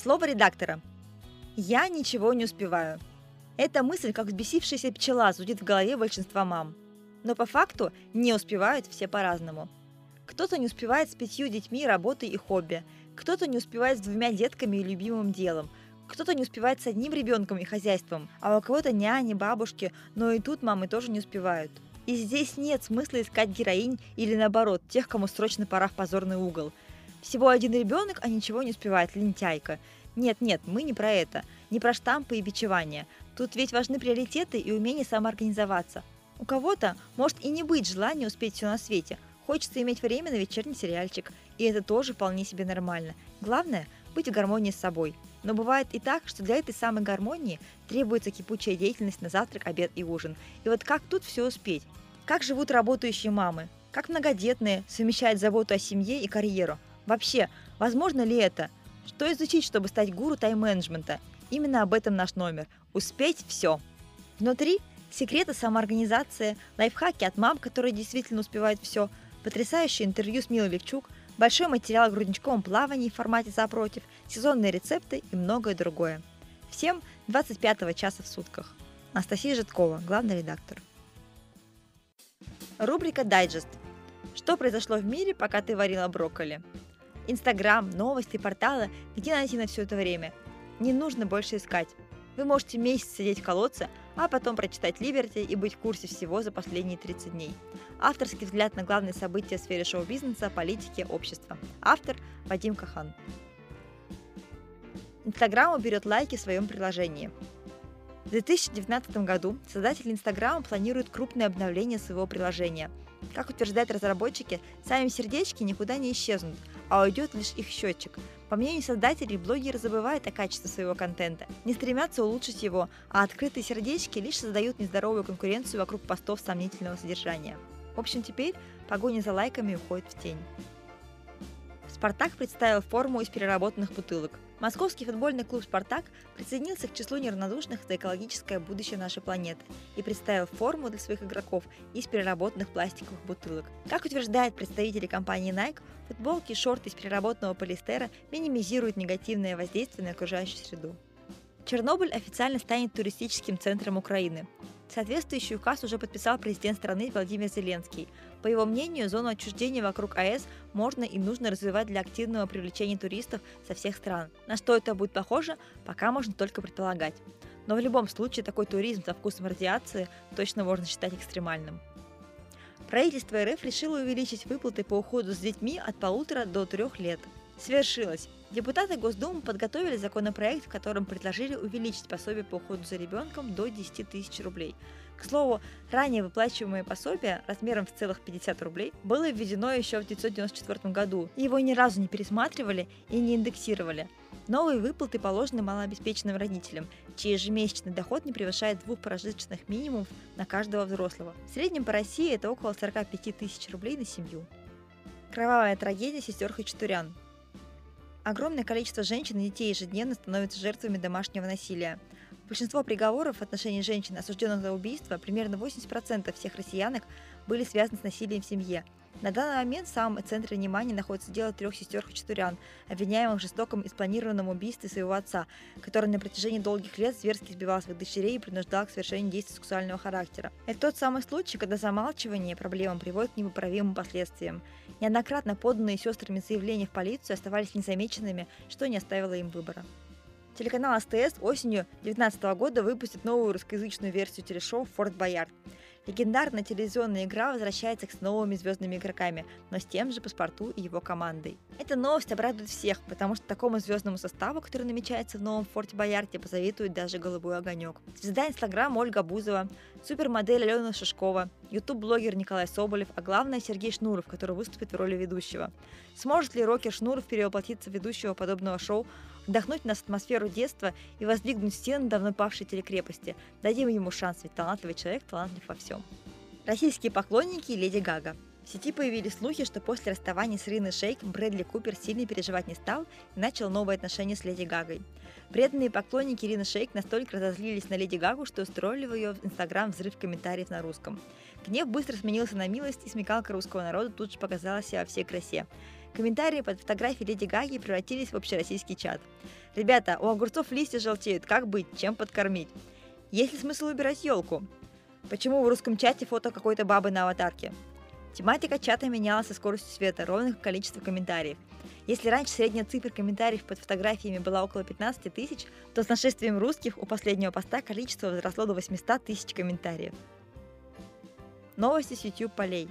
Слово редактора. Я ничего не успеваю. Эта мысль, как взбесившаяся пчела, зудит в голове большинства мам. Но по факту не успевают все по-разному. Кто-то не успевает с пятью детьми, работой и хобби. Кто-то не успевает с двумя детками и любимым делом. Кто-то не успевает с одним ребенком и хозяйством, а у кого-то няни, бабушки, но и тут мамы тоже не успевают. И здесь нет смысла искать героинь или наоборот, тех, кому срочно пора в позорный угол. Всего один ребенок, а ничего не успевает, лентяйка. Нет-нет, мы не про это, не про штампы и бичевания. Тут ведь важны приоритеты и умение самоорганизоваться. У кого-то может и не быть желания успеть все на свете. Хочется иметь время на вечерний сериальчик. И это тоже вполне себе нормально. Главное – быть в гармонии с собой. Но бывает и так, что для этой самой гармонии требуется кипучая деятельность на завтрак, обед и ужин. И вот как тут все успеть? Как живут работающие мамы? Как многодетные совмещают заботу о семье и карьеру? Вообще, возможно ли это? Что изучить, чтобы стать гуру тайм-менеджмента? Именно об этом наш номер. Успеть все. Внутри секреты самоорганизации, лайфхаки от мам, которые действительно успевают все, потрясающее интервью с Милой Левчук, большой материал о грудничковом плавании в формате «за-против», сезонные рецепты и многое другое. Всем 25 часа в сутках. Анастасия Житкова, главный редактор. Рубрика «Дайджест». Что произошло в мире, пока ты варила брокколи? Инстаграм, новости, порталы, где найти на все это время – не нужно больше искать. Вы можете месяц сидеть в колодце, а потом прочитать Либерти и быть в курсе всего за последние 30 дней. Авторский взгляд на главные события в сфере шоу-бизнеса, политики, общества. Автор Вадим Кахан. Инстаграм уберет лайки в своем приложении. В 2019 году создатели Инстаграма планируют крупное обновление своего приложения. Как утверждают разработчики, сами сердечки никуда не исчезнут, а уйдет лишь их счетчик. По мнению создателей, блогеры забывают о качестве своего контента, не стремятся улучшить его, а открытые сердечки лишь создают нездоровую конкуренцию вокруг постов сомнительного содержания. В общем, теперь погоня за лайками уходит в тень. «Спартак» представил форму из переработанных бутылок. Московский футбольный клуб «Спартак» присоединился к числу неравнодушных за экологическое будущее нашей планеты и представил форму для своих игроков из переработанных пластиковых бутылок. Как утверждает представители компании Nike, футболки и шорты из переработанного полиэстера минимизируют негативное воздействие на окружающую среду. Чернобыль официально станет туристическим центром Украины. Соответствующий указ уже подписал президент страны Владимир Зеленский. По его мнению, зону отчуждения вокруг АЭС можно и нужно развивать для активного привлечения туристов со всех стран. На что это будет похоже, пока можно только предполагать. Но в любом случае такой туризм со вкусом радиации точно можно считать экстремальным. Правительство РФ решило увеличить выплаты по уходу с детьми от полутора до трех лет. Свершилось. Депутаты Госдумы подготовили законопроект, в котором предложили увеличить пособие по уходу за ребенком до 10 тысяч рублей. К слову, ранее выплачиваемое пособие размером в целых 50 рублей было введено еще в 1994 году, его ни разу не пересматривали и не индексировали. Новые выплаты положены малообеспеченным родителям, чей ежемесячный доход не превышает двух прожиточных минимумов на каждого взрослого. В среднем по России это около 45 тысяч рублей на семью. Кровавая трагедия сестер Хачатурян. Огромное количество женщин и детей ежедневно становятся жертвами домашнего насилия. Большинство приговоров в отношении женщин, осужденных за убийство, примерно 80% всех россиянок, были связаны с насилием в семье – на данный момент в самом центре внимания находится дело трех сестер Хачатурян, обвиняемых в жестоком и спланированном убийстве своего отца, который на протяжении долгих лет зверски избивал своих дочерей и принуждал к совершению действий сексуального характера. Это тот самый случай, когда замалчивание проблемам приводит к непоправимым последствиям. Неоднократно поданные сестрами заявления в полицию оставались незамеченными, что не оставило им выбора. Телеканал СТС осенью 2019 года выпустит новую русскоязычную версию телешоу «Форт Боярд». Легендарная телевизионная игра возвращается с новыми звездными игроками, но с тем же паспорту и его командой. Эта новость обрадует всех, потому что такому звездному составу, который намечается в новом Форте Боярде, позавидует даже голубой огонек. Звезда Инстаграм Ольга Бузова, супермодель Алена Шишкова, ютуб-блогер Николай Соболев, а главное Сергей Шнуров, который выступит в роли ведущего. Сможет ли рокер Шнуров перевоплотиться в ведущего подобного шоу, вдохнуть в атмосферу детства и воздвигнуть стены давно павшей телекрепости. Дадим ему шанс, ведь талантливый человек талантлив во всем. Российские поклонники Леди Гага. В сети появились слухи, что после расставания с Риной Шейк Брэдли Купер сильно переживать не стал и начал новые отношения с Леди Гагой. Преданные поклонники Ирины Шейк настолько разозлились на Леди Гагу, что устроили в ее инстаграм взрыв комментариев на русском. Гнев быстро сменился на милость, и смекалка русского народа тут же показала себя во всей красе. Комментарии под фотографией Леди Гаги превратились в общероссийский чат. Ребята, у огурцов листья желтеют, как быть, чем подкормить? Есть ли смысл убирать елку? Почему в русском чате фото какой-то бабы на аватарке? Тематика чата менялась со скоростью света, ровно как количество комментариев. Если раньше средняя цифра комментариев под фотографиями была около 15 тысяч, то с нашествием русских у последнего поста количество возросло до 800 тысяч комментариев. Новости с YouTube полей.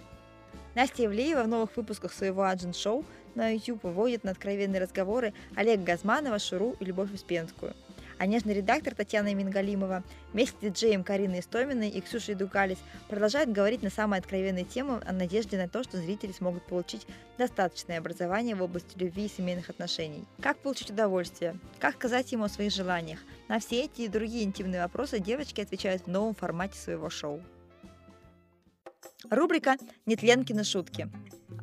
Настя Евлеева в новых выпусках своего Аджин-шоу на YouTube выводит на откровенные разговоры Олега Газманова, Шуру и Любовь Успенскую – а нежный редактор Татьяна Мингалимова вместе с диджеем Кариной Истоминой и Ксюшей Дугалис продолжают говорить на самые откровенные темы о надежде на то, что зрители смогут получить достаточное образование в области любви и семейных отношений. Как получить удовольствие? Как сказать ему о своих желаниях? На все эти и другие интимные вопросы девочки отвечают в новом формате своего шоу. Рубрика «Нетленкины шутки».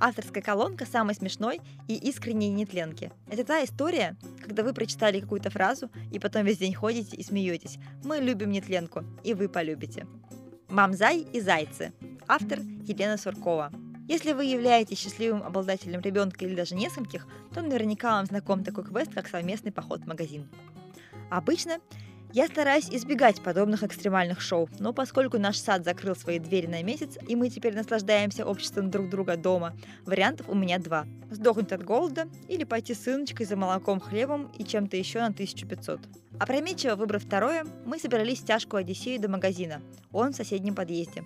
Авторская колонка самой смешной и искренней нетленки. Это та история, когда вы прочитали какую-то фразу и потом весь день ходите и смеетесь. Мы любим нетленку, и вы полюбите. Мамзай и зайцы. Автор Елена Суркова. Если вы являетесь счастливым обладателем ребенка или даже нескольких, то наверняка вам знаком такой квест, как совместный поход в магазин. Обычно я стараюсь избегать подобных экстремальных шоу, но поскольку наш сад закрыл свои двери на месяц, и мы теперь наслаждаемся обществом друг друга дома, вариантов у меня два. Сдохнуть от голода или пойти с сыночкой за молоком, хлебом и чем-то еще на 1500. Опрометчиво выбрав второе, мы собирались в тяжкую Одиссею до магазина. Он в соседнем подъезде.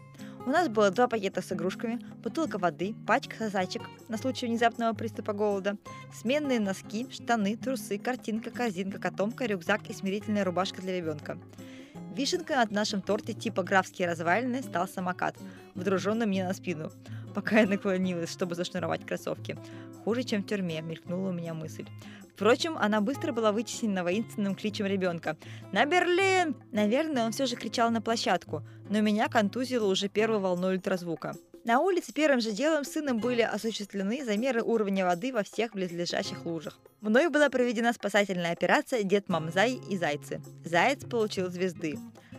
У нас было два пакета с игрушками, бутылка воды, пачка сосачек на случай внезапного приступа голода, сменные носки, штаны, трусы, картинка, корзинка, котомка, рюкзак и смирительная рубашка для ребенка. Вишенкой на нашем торте типа графские развалины стал самокат, вдруженный мне на спину, пока я наклонилась, чтобы зашнуровать кроссовки. Хуже, чем в тюрьме, мелькнула у меня мысль. Впрочем, она быстро была вытеснена воинственным кличем ребенка. «На Берлин!» Наверное, он все же кричал на площадку, но меня контузило уже первой волной ультразвука. На улице первым же делом сыном были осуществлены замеры уровня воды во всех близлежащих лужах. Мною была проведена спасательная операция «Дед Мамзай и Зайцы». Заяц получил звезды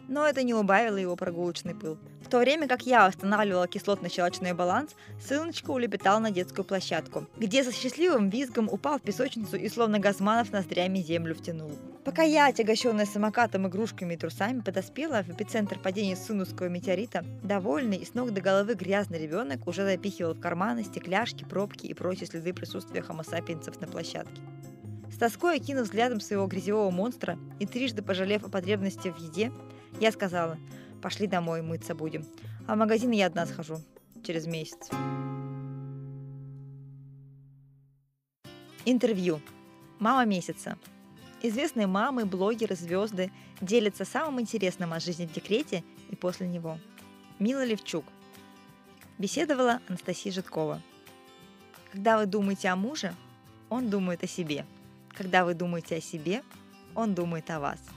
но это не убавило его прогулочный пыл. В то время как я восстанавливала кислотно-щелочной баланс, сыночка улепетал на детскую площадку, где со счастливым визгом упал в песочницу и словно газманов ноздрями землю втянул. Пока я, отягощенная самокатом, игрушками и трусами, подоспела в эпицентр падения сунусского метеорита, довольный и с ног до головы грязный ребенок уже запихивал в карманы стекляшки, пробки и прочие следы присутствия хомосапиенсов на площадке. С тоской окинув взглядом своего грязевого монстра и трижды пожалев о потребности в еде, я сказала, пошли домой, мыться будем. А в магазин я одна схожу. Через месяц. Интервью. Мама месяца. Известные мамы, блогеры, звезды делятся самым интересным о жизни в декрете и после него. Мила Левчук. Беседовала Анастасия Житкова. Когда вы думаете о муже, он думает о себе. Когда вы думаете о себе, он думает о вас –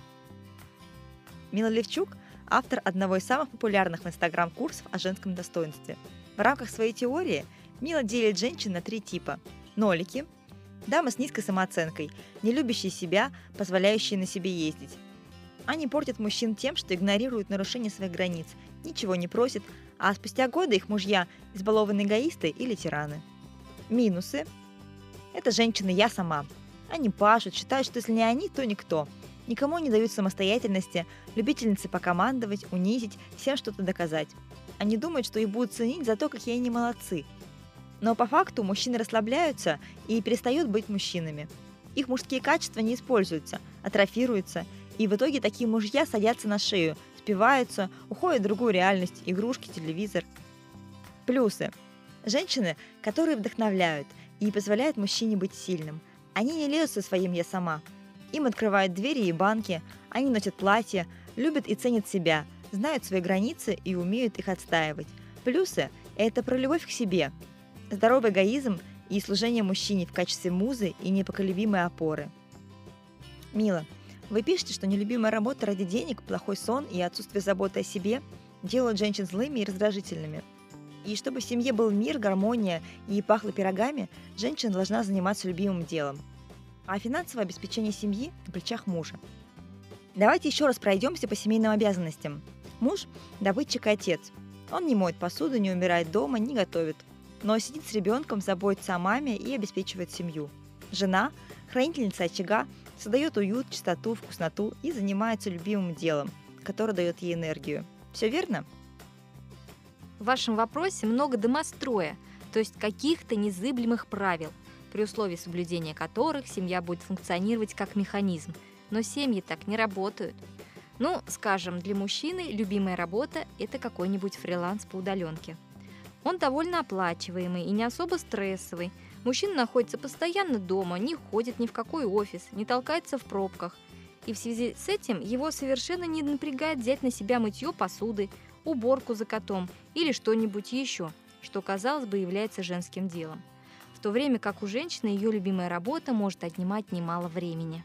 Мила Левчук – автор одного из самых популярных в Инстаграм курсов о женском достоинстве. В рамках своей теории Мила делит женщин на три типа. Нолики – дамы с низкой самооценкой, не любящие себя, позволяющие на себе ездить. Они портят мужчин тем, что игнорируют нарушение своих границ, ничего не просят, а спустя годы их мужья – избалованные эгоисты или тираны. Минусы – это женщины «я сама». Они пашут, считают, что если не они, то никто – Никому не дают самостоятельности, любительницы покомандовать, унизить, всем что-то доказать. Они думают, что их будут ценить за то, какие они молодцы. Но по факту мужчины расслабляются и перестают быть мужчинами. Их мужские качества не используются, атрофируются, и в итоге такие мужья садятся на шею, спиваются, уходят в другую реальность, игрушки, телевизор. Плюсы. Женщины, которые вдохновляют и позволяют мужчине быть сильным. Они не лезут со своим «я сама», им открывают двери и банки, они носят платья, любят и ценят себя, знают свои границы и умеют их отстаивать. Плюсы – это про любовь к себе, здоровый эгоизм и служение мужчине в качестве музы и непоколебимой опоры. Мила, вы пишете, что нелюбимая работа ради денег, плохой сон и отсутствие заботы о себе делают женщин злыми и раздражительными. И чтобы в семье был мир, гармония и пахло пирогами, женщина должна заниматься любимым делом – а финансовое обеспечение семьи на плечах мужа. Давайте еще раз пройдемся по семейным обязанностям. Муж – добытчик и отец. Он не моет посуду, не умирает дома, не готовит. но сидит с ребенком, заботится о маме и обеспечивает семью. Жена – хранительница очага, создает уют, чистоту, вкусноту и занимается любимым делом, которое дает ей энергию. Все верно? В вашем вопросе много домостроя, то есть каких-то незыблемых правил, при условии соблюдения которых семья будет функционировать как механизм. Но семьи так не работают. Ну, скажем, для мужчины любимая работа – это какой-нибудь фриланс по удаленке. Он довольно оплачиваемый и не особо стрессовый. Мужчина находится постоянно дома, не ходит ни в какой офис, не толкается в пробках. И в связи с этим его совершенно не напрягает взять на себя мытье посуды, уборку за котом или что-нибудь еще, что, казалось бы, является женским делом. То время как у женщины ее любимая работа может отнимать немало времени.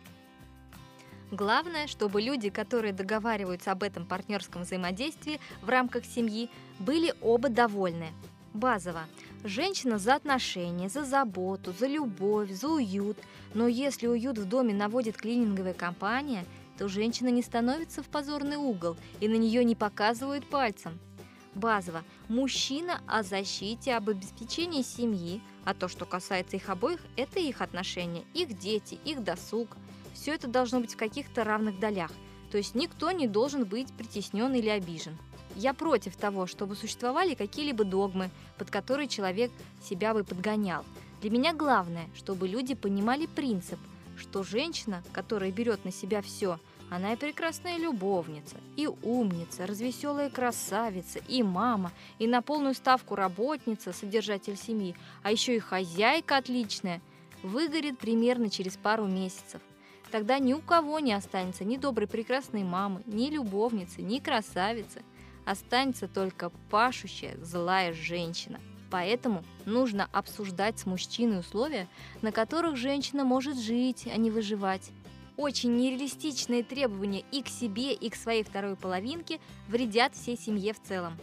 Главное, чтобы люди, которые договариваются об этом партнерском взаимодействии в рамках семьи, были оба довольны. Базово. Женщина за отношения, за заботу, за любовь, за уют. Но если уют в доме наводит клининговая компания, то женщина не становится в позорный угол и на нее не показывают пальцем. Базово. Мужчина о защите, об обеспечении семьи, а то, что касается их обоих, это их отношения, их дети, их досуг – все это должно быть в каких-то равных долях, то есть никто не должен быть притеснен или обижен. Я против того, чтобы существовали какие-либо догмы, под которые человек себя бы подгонял. Для меня главное, чтобы люди понимали принцип, что женщина, которая берет на себя все, она и прекрасная любовница, и умница, развеселая красавица, и мама, и на полную ставку работница, содержатель семьи, а еще и хозяйка отличная, выгорит примерно через пару месяцев. Тогда ни у кого не останется ни доброй прекрасной мамы, ни любовницы, ни красавицы. Останется только пашущая злая женщина. Поэтому нужно обсуждать с мужчиной условия, на которых женщина может жить, а не выживать. Очень нереалистичные требования и к себе, и к своей второй половинке вредят всей семье в целом.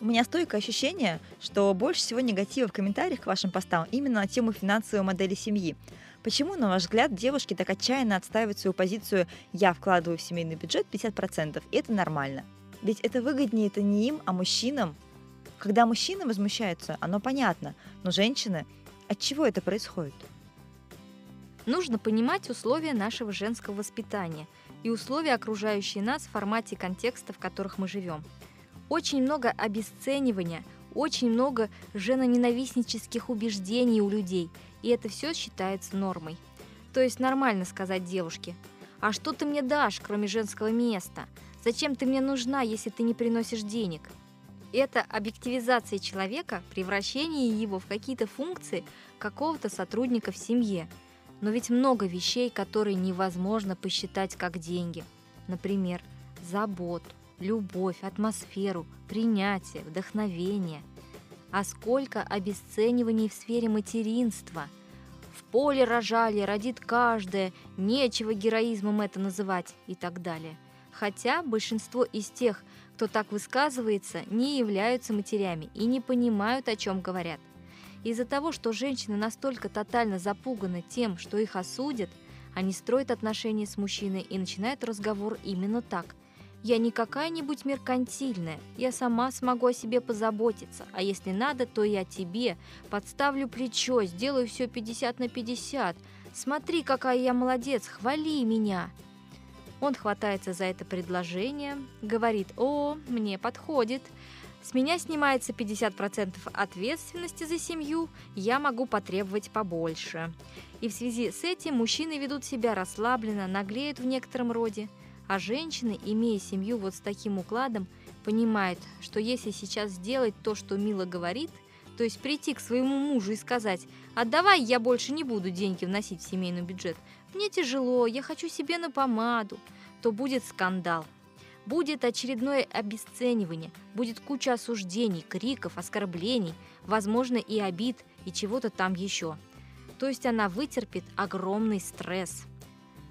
У меня стойкое ощущение, что больше всего негатива в комментариях к вашим постам именно на тему финансовой модели семьи. Почему, на ваш взгляд, девушки так отчаянно отстаивают свою позицию «я вкладываю в семейный бюджет 50%, и это нормально»? Ведь это выгоднее это не им, а мужчинам. Когда мужчины возмущаются, оно понятно, но женщины, от чего это происходит? Нужно понимать условия нашего женского воспитания и условия, окружающие нас в формате контекста, в которых мы живем. Очень много обесценивания, очень много женоненавистнических убеждений у людей – и это все считается нормой. То есть нормально сказать девушке, «А что ты мне дашь, кроме женского места? Зачем ты мне нужна, если ты не приносишь денег?» Это объективизация человека, превращение его в какие-то функции какого-то сотрудника в семье. Но ведь много вещей, которые невозможно посчитать как деньги. Например, заботу, любовь, атмосферу, принятие, вдохновение – а сколько обесцениваний в сфере материнства. Поле рожали, родит каждая, нечего героизмом это называть и так далее. Хотя большинство из тех, кто так высказывается, не являются матерями и не понимают, о чем говорят. Из-за того, что женщины настолько тотально запуганы тем, что их осудят, они строят отношения с мужчиной и начинают разговор именно так – я не какая-нибудь меркантильная, я сама смогу о себе позаботиться, а если надо, то я тебе подставлю плечо, сделаю все 50 на 50. Смотри, какая я молодец, хвали меня. Он хватается за это предложение, говорит, о, мне подходит. С меня снимается 50% ответственности за семью, я могу потребовать побольше. И в связи с этим мужчины ведут себя расслабленно, наглеют в некотором роде – а женщины, имея семью вот с таким укладом, понимают, что если сейчас сделать то, что Мила говорит, то есть прийти к своему мужу и сказать «А давай я больше не буду деньги вносить в семейный бюджет, мне тяжело, я хочу себе на помаду», то будет скандал. Будет очередное обесценивание, будет куча осуждений, криков, оскорблений, возможно и обид, и чего-то там еще. То есть она вытерпит огромный стресс.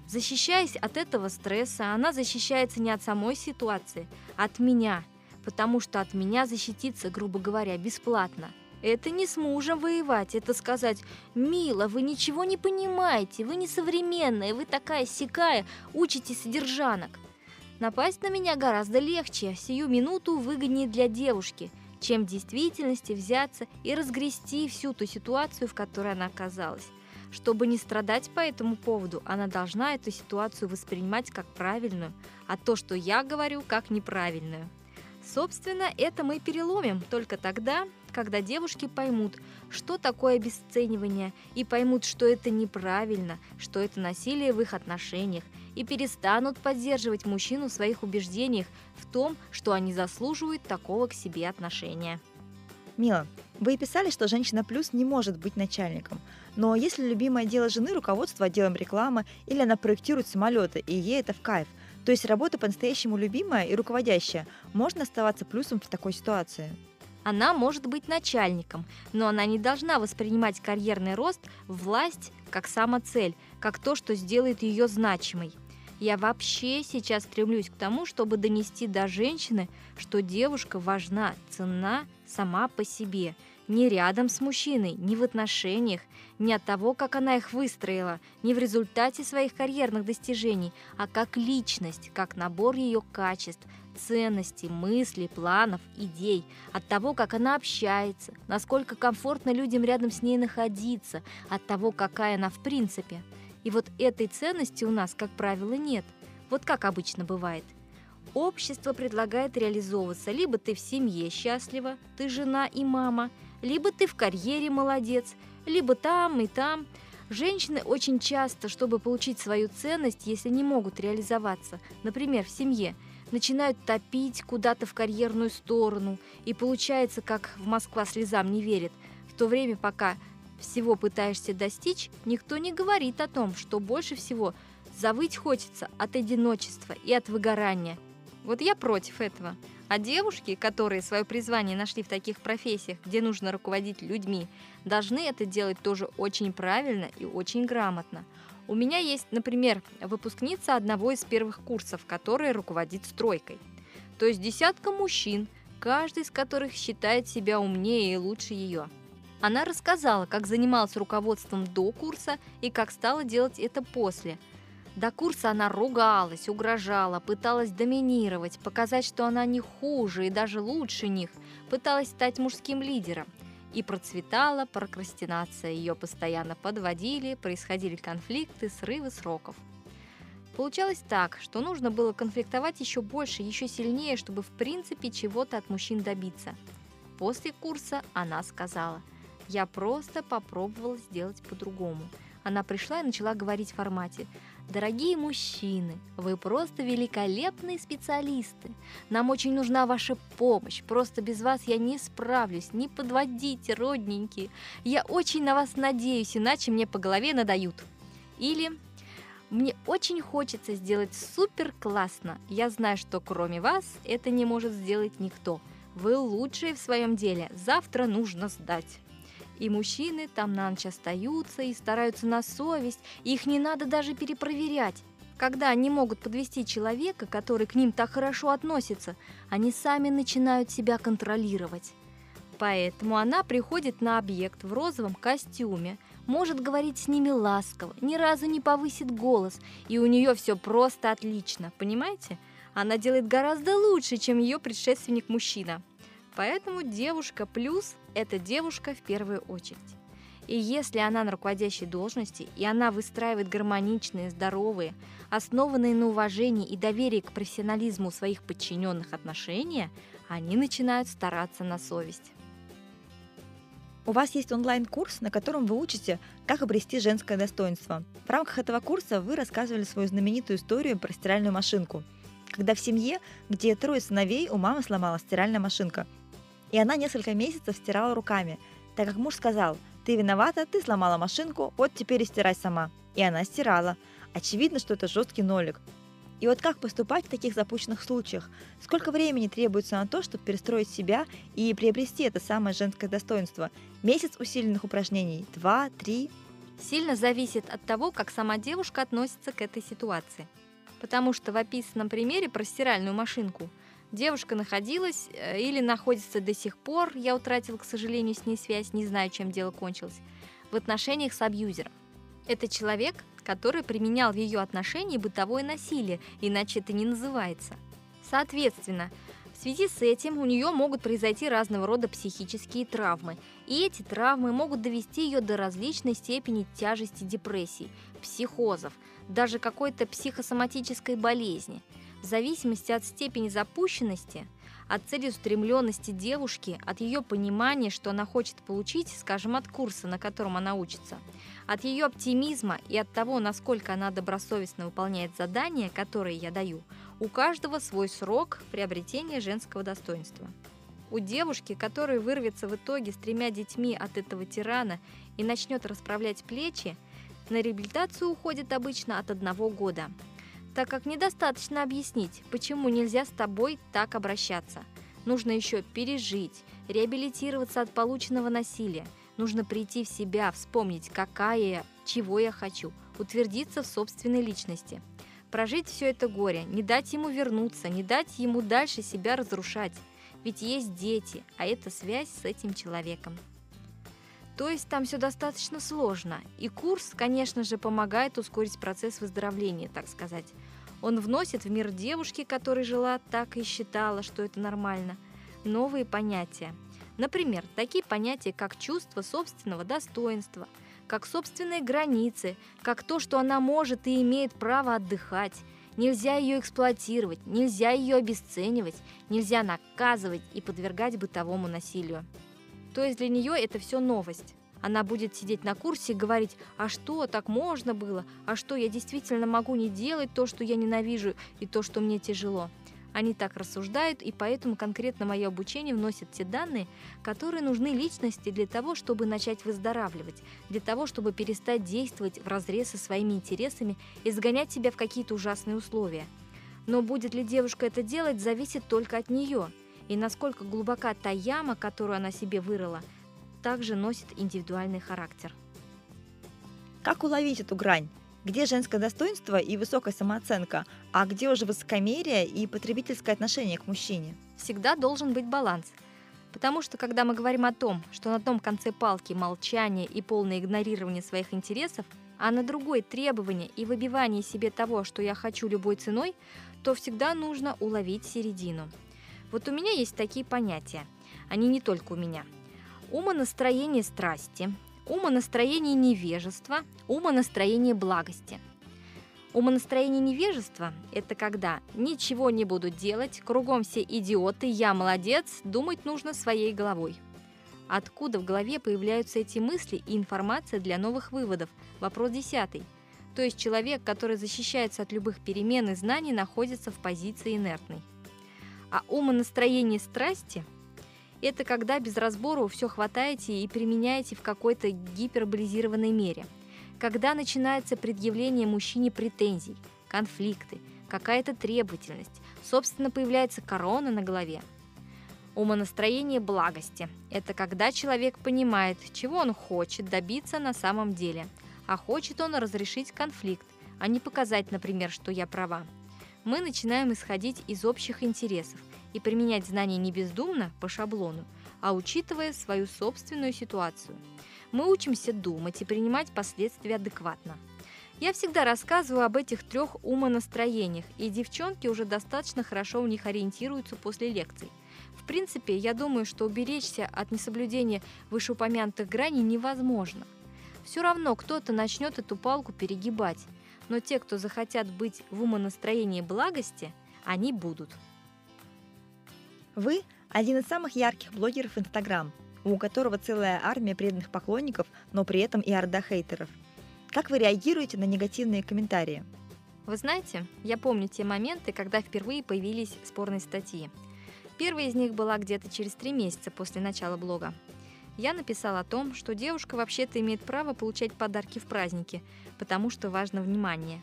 Защищаясь от этого стресса, она защищается не от самой ситуации, а от меня, потому что от меня защититься, грубо говоря, бесплатно. Это не с мужем воевать, это сказать «Мила, вы ничего не понимаете, вы не современная, вы такая сякая, учите содержанок». Напасть на меня гораздо легче, сию минуту выгоднее для девушки. чем в действительности взяться и разгрести всю ту ситуацию, в которой она оказалась. Чтобы не страдать по этому поводу, она должна эту ситуацию воспринимать как правильную, а то, что я говорю, как неправильную. Собственно, это мы переломим только тогда, когда девушки поймут, что такое обесценивание, и поймут, что это неправильно, что это насилие в их отношениях, и перестанут поддерживать мужчину в своих убеждениях в том, что они заслуживают такого к себе отношения. Мила, вы писали, что женщина плюс не может быть начальником. Но если любимое дело жены руководство отделом рекламы, или она проектирует самолеты, и ей это в кайф, то есть работа по-настоящему любимая и руководящая, можно оставаться плюсом в такой ситуации? Она может быть начальником, но она не должна воспринимать карьерный рост, власть как самоцель, как то, что сделает ее значимой. Я вообще сейчас стремлюсь к тому, чтобы донести до женщины, что девушка важна, ценна сама по себе, не рядом с мужчиной, не в отношениях, не от того, как она их выстроила, не в результате своих карьерных достижений, а как личность, как набор ее качеств, ценностей, мыслей, планов, идей, от того, как она общается, насколько комфортно людям рядом с ней находиться, от того, какая она в принципе – и вот этой ценности у нас, как правило, нет. Вот как обычно бывает. Общество предлагает реализовываться. Либо ты в семье счастлива, ты жена и мама, либо ты в карьере молодец, либо там и там. Женщины очень часто, чтобы получить свою ценность, если не могут реализоваться, например, в семье, начинают топить куда-то в карьерную сторону. И получается, как в Москва слезам не верит, в то время пока всего пытаешься достичь, никто не говорит о том, что больше всего завыть хочется от одиночества и от выгорания. Вот я против этого. А девушки, которые свое призвание нашли в таких профессиях, где нужно руководить людьми, должны это делать тоже очень правильно и очень грамотно. У меня есть, например, выпускница одного из первых курсов, которая руководит стройкой. То есть десятка мужчин, каждый из которых считает себя умнее и лучше ее – она рассказала, как занималась руководством до курса и как стала делать это после. До курса она ругалась, угрожала, пыталась доминировать, показать, что она не хуже и даже лучше них, пыталась стать мужским лидером. И процветала прокрастинация, ее постоянно подводили, происходили конфликты, срывы сроков. Получалось так, что нужно было конфликтовать еще больше, еще сильнее, чтобы в принципе чего-то от мужчин добиться. После курса она сказала – я просто попробовала сделать по-другому. Она пришла и начала говорить в формате «Дорогие мужчины, вы просто великолепные специалисты. Нам очень нужна ваша помощь. Просто без вас я не справлюсь. Не подводите, родненькие. Я очень на вас надеюсь, иначе мне по голове надают». Или мне очень хочется сделать супер классно. Я знаю, что кроме вас это не может сделать никто. Вы лучшие в своем деле. Завтра нужно сдать. И мужчины там на ночь остаются и стараются на совесть, их не надо даже перепроверять. Когда они могут подвести человека, который к ним так хорошо относится, они сами начинают себя контролировать. Поэтому она приходит на объект в розовом костюме, может говорить с ними ласково, ни разу не повысит голос, и у нее все просто отлично, понимаете? Она делает гораздо лучше, чем ее предшественник-мужчина. Поэтому девушка плюс – это девушка в первую очередь. И если она на руководящей должности, и она выстраивает гармоничные, здоровые, основанные на уважении и доверии к профессионализму своих подчиненных отношения, они начинают стараться на совесть. У вас есть онлайн-курс, на котором вы учите, как обрести женское достоинство. В рамках этого курса вы рассказывали свою знаменитую историю про стиральную машинку. Когда в семье, где трое сыновей, у мамы сломалась стиральная машинка – и она несколько месяцев стирала руками, так как муж сказал, ты виновата, ты сломала машинку, вот теперь и стирай сама. И она стирала. Очевидно, что это жесткий нолик. И вот как поступать в таких запущенных случаях? Сколько времени требуется на то, чтобы перестроить себя и приобрести это самое женское достоинство? Месяц усиленных упражнений? Два? Три? Сильно зависит от того, как сама девушка относится к этой ситуации. Потому что в описанном примере про стиральную машинку – Девушка находилась э, или находится до сих пор, я утратила, к сожалению, с ней связь, не знаю, чем дело кончилось, в отношениях с абьюзером. Это человек, который применял в ее отношении бытовое насилие, иначе это не называется. Соответственно, В связи с этим у нее могут произойти разного рода психические травмы, и эти травмы могут довести ее до различной степени тяжести депрессий, психозов, даже какой-то психосоматической болезни. В зависимости от степени запущенности, от целеустремленности девушки, от ее понимания, что она хочет получить, скажем, от курса, на котором она учится, от ее оптимизма и от того, насколько она добросовестно выполняет задания, которые я даю – у каждого свой срок приобретения женского достоинства. У девушки, которая вырвется в итоге с тремя детьми от этого тирана и начнет расправлять плечи, на реабилитацию уходит обычно от одного года. Так как недостаточно объяснить, почему нельзя с тобой так обращаться. Нужно еще пережить, реабилитироваться от полученного насилия. Нужно прийти в себя, вспомнить, какая я, чего я хочу, утвердиться в собственной личности – прожить все это горе, не дать ему вернуться, не дать ему дальше себя разрушать. Ведь есть дети, а это связь с этим человеком. То есть там все достаточно сложно. И курс, конечно же, помогает ускорить процесс выздоровления, так сказать. Он вносит в мир девушки, которая жила так и считала, что это нормально, новые понятия. Например, такие понятия, как чувство собственного достоинства – как собственные границы, как то, что она может и имеет право отдыхать. Нельзя ее эксплуатировать, нельзя ее обесценивать, нельзя наказывать и подвергать бытовому насилию. То есть для нее это все новость. Она будет сидеть на курсе и говорить, а что, так можно было, а что, я действительно могу не делать то, что я ненавижу и то, что мне тяжело. Они так рассуждают, и поэтому конкретно мое обучение вносит те данные, которые нужны личности для того, чтобы начать выздоравливать, для того, чтобы перестать действовать в разрез со своими интересами и сгонять себя в какие-то ужасные условия. Но будет ли девушка это делать, зависит только от нее. И насколько глубока та яма, которую она себе вырыла, также носит индивидуальный характер. Как уловить эту грань? Где женское достоинство и высокая самооценка, а где уже высокомерие и потребительское отношение к мужчине? Всегда должен быть баланс. Потому что когда мы говорим о том, что на том конце палки молчание и полное игнорирование своих интересов, а на другой требование и выбивание себе того, что я хочу любой ценой, то всегда нужно уловить середину. Вот у меня есть такие понятия. Они не только у меня. Умонастроение страсти, умонастроение невежества, умонастроение благости. Умонастроение невежества – это когда ничего не буду делать, кругом все идиоты, я молодец, думать нужно своей головой. Откуда в голове появляются эти мысли и информация для новых выводов? Вопрос десятый. То есть человек, который защищается от любых перемен и знаний, находится в позиции инертной. А умонастроение страсти – это когда без разбору все хватаете и применяете в какой-то гиперболизированной мере. Когда начинается предъявление мужчине претензий, конфликты, какая-то требовательность, собственно, появляется корона на голове. Умонастроение благости – это когда человек понимает, чего он хочет добиться на самом деле, а хочет он разрешить конфликт, а не показать, например, что я права. Мы начинаем исходить из общих интересов, и применять знания не бездумно, по шаблону, а учитывая свою собственную ситуацию. Мы учимся думать и принимать последствия адекватно. Я всегда рассказываю об этих трех умонастроениях, и девчонки уже достаточно хорошо в них ориентируются после лекций. В принципе, я думаю, что уберечься от несоблюдения вышеупомянутых граней невозможно. Все равно кто-то начнет эту палку перегибать, но те, кто захотят быть в умонастроении благости, они будут. Вы – один из самых ярких блогеров Инстаграм, у которого целая армия преданных поклонников, но при этом и орда хейтеров. Как вы реагируете на негативные комментарии? Вы знаете, я помню те моменты, когда впервые появились спорные статьи. Первая из них была где-то через три месяца после начала блога. Я написала о том, что девушка вообще-то имеет право получать подарки в праздники, потому что важно внимание.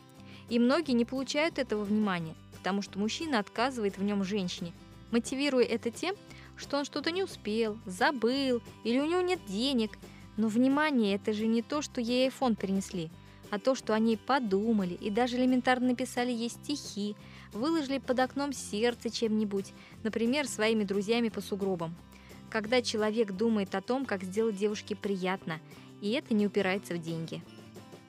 И многие не получают этого внимания, потому что мужчина отказывает в нем женщине – мотивируя это тем, что он что-то не успел, забыл или у него нет денег. Но внимание, это же не то, что ей iPhone принесли, а то, что они подумали и даже элементарно написали ей стихи, выложили под окном сердце чем-нибудь, например, своими друзьями по сугробам. Когда человек думает о том, как сделать девушке приятно, и это не упирается в деньги.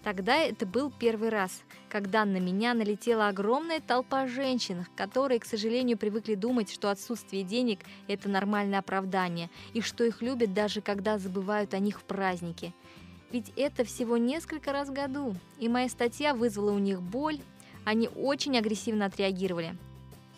Тогда это был первый раз, когда на меня налетела огромная толпа женщин, которые, к сожалению, привыкли думать, что отсутствие денег – это нормальное оправдание, и что их любят даже когда забывают о них в празднике. Ведь это всего несколько раз в году, и моя статья вызвала у них боль, они очень агрессивно отреагировали.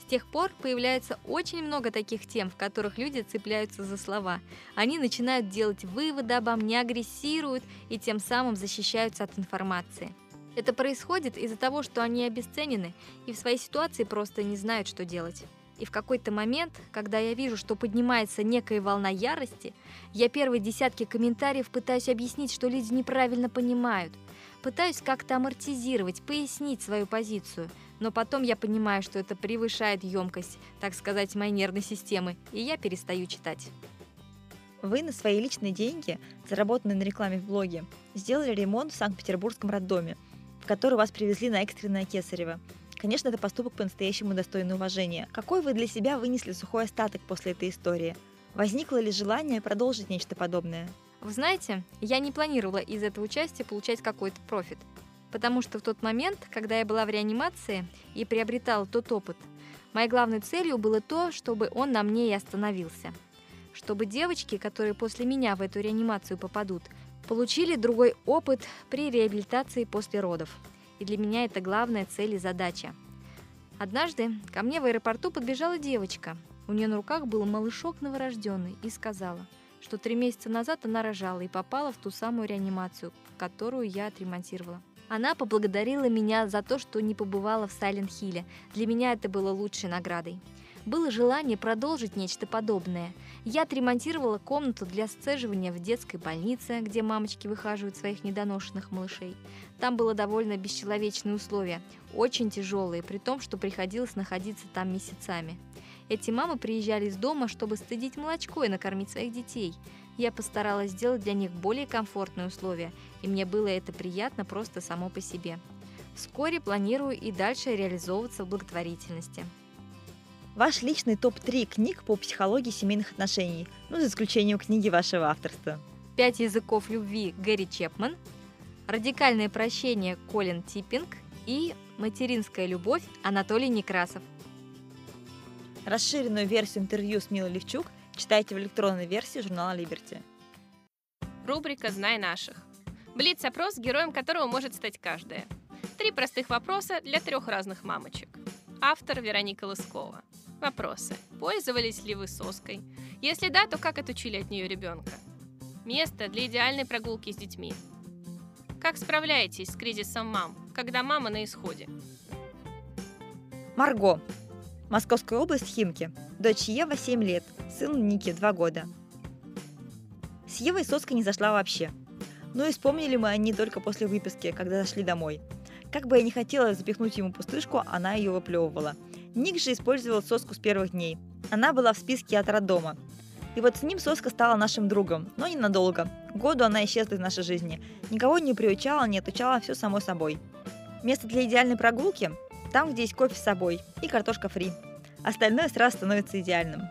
Тех пор появляется очень много таких тем, в которых люди цепляются за слова. Они начинают делать выводы обо мне, агрессируют и тем самым защищаются от информации. Это происходит из-за того, что они обесценены и в своей ситуации просто не знают, что делать. И в какой-то момент, когда я вижу, что поднимается некая волна ярости, я первые десятки комментариев пытаюсь объяснить, что люди неправильно понимают. Пытаюсь как-то амортизировать, пояснить свою позицию – но потом я понимаю, что это превышает емкость, так сказать, моей нервной системы, и я перестаю читать. Вы на свои личные деньги, заработанные на рекламе в блоге, сделали ремонт в Санкт-Петербургском роддоме, в который вас привезли на экстренное Кесарево. Конечно, это поступок по-настоящему достойный уважения. Какой вы для себя вынесли сухой остаток после этой истории? Возникло ли желание продолжить нечто подобное? Вы знаете, я не планировала из этого участия получать какой-то профит потому что в тот момент, когда я была в реанимации и приобретала тот опыт, моей главной целью было то, чтобы он на мне и остановился. Чтобы девочки, которые после меня в эту реанимацию попадут, получили другой опыт при реабилитации после родов. И для меня это главная цель и задача. Однажды ко мне в аэропорту подбежала девочка. У нее на руках был малышок новорожденный и сказала, что три месяца назад она рожала и попала в ту самую реанимацию, которую я отремонтировала. Она поблагодарила меня за то, что не побывала в Сайленд-Хилле. Для меня это было лучшей наградой. Было желание продолжить нечто подобное. Я отремонтировала комнату для сцеживания в детской больнице, где мамочки выхаживают своих недоношенных малышей. Там было довольно бесчеловечные условия, очень тяжелые, при том, что приходилось находиться там месяцами. Эти мамы приезжали из дома, чтобы стыдить молочко и накормить своих детей. Я постаралась сделать для них более комфортные условия, и мне было это приятно просто само по себе. Вскоре планирую и дальше реализовываться в благотворительности. Ваш личный топ-3 книг по психологии семейных отношений, ну, за исключением книги вашего авторства. «Пять языков любви» Гэри Чепман, «Радикальное прощение» Колин Типпинг и «Материнская любовь» Анатолий Некрасов. Расширенную версию интервью с Милой Левчук Читайте в электронной версии журнала Liberty. Рубрика «Знай наших». Блиц-опрос, героем которого может стать каждая. Три простых вопроса для трех разных мамочек. Автор Вероника Лыскова. Вопросы. Пользовались ли вы соской? Если да, то как отучили от нее ребенка? Место для идеальной прогулки с детьми. Как справляетесь с кризисом мам, когда мама на исходе? Марго. Московская область, Химки. Дочь Ева 7 лет, сын Ники 2 года. С Евой соска не зашла вообще. Ну и вспомнили мы о ней только после выписки, когда зашли домой. Как бы я не хотела запихнуть ему пустышку, она ее выплевывала. Ник же использовал соску с первых дней. Она была в списке от роддома. И вот с ним соска стала нашим другом, но ненадолго. Году она исчезла из нашей жизни. Никого не приучала, не отучала, все само собой. Место для идеальной прогулки там, где есть кофе с собой и картошка фри. Остальное сразу становится идеальным.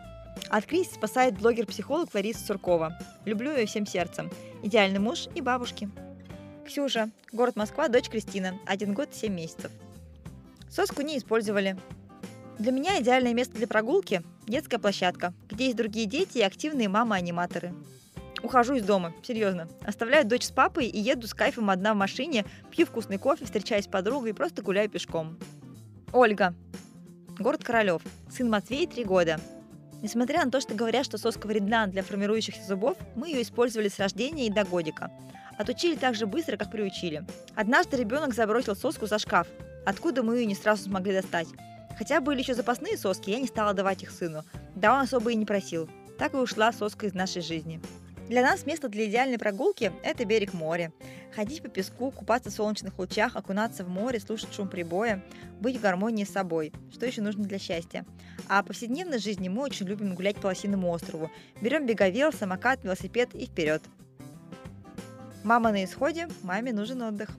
От кризиса спасает блогер-психолог Лариса Суркова. Люблю ее всем сердцем. Идеальный муж и бабушки. Ксюша. Город Москва, дочь Кристина. Один год, семь месяцев. Соску не использовали. Для меня идеальное место для прогулки – детская площадка, где есть другие дети и активные мамы-аниматоры. Ухожу из дома, серьезно. Оставляю дочь с папой и еду с кайфом одна в машине, пью вкусный кофе, встречаюсь с подругой и просто гуляю пешком. Ольга. Город Королев. Сын Матвей, три года. Несмотря на то, что говорят, что соска вредна для формирующихся зубов, мы ее использовали с рождения и до годика. Отучили так же быстро, как приучили. Однажды ребенок забросил соску за шкаф, откуда мы ее не сразу смогли достать. Хотя были еще запасные соски, я не стала давать их сыну. Да он особо и не просил. Так и ушла соска из нашей жизни. Для нас место для идеальной прогулки – это берег моря. Ходить по песку, купаться в солнечных лучах, окунаться в море, слушать шум прибоя, быть в гармонии с собой. Что еще нужно для счастья? А в повседневной жизни мы очень любим гулять по Лосиному острову. Берем беговел, самокат, велосипед и вперед. Мама на исходе, маме нужен отдых.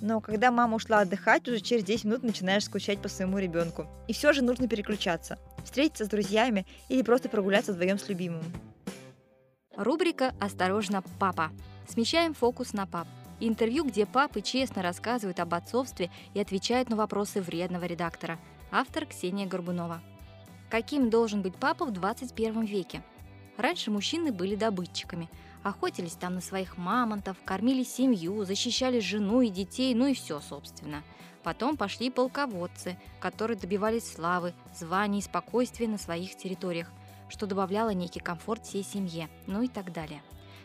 Но когда мама ушла отдыхать, уже через 10 минут начинаешь скучать по своему ребенку. И все же нужно переключаться. Встретиться с друзьями или просто прогуляться вдвоем с любимым. Рубрика «Осторожно, папа». Смещаем фокус на пап. Интервью, где папы честно рассказывают об отцовстве и отвечают на вопросы вредного редактора. Автор Ксения Горбунова. Каким должен быть папа в 21 веке? Раньше мужчины были добытчиками. Охотились там на своих мамонтов, кормили семью, защищали жену и детей, ну и все, собственно. Потом пошли полководцы, которые добивались славы, званий и спокойствия на своих территориях, что добавляло некий комфорт всей семье, ну и так далее.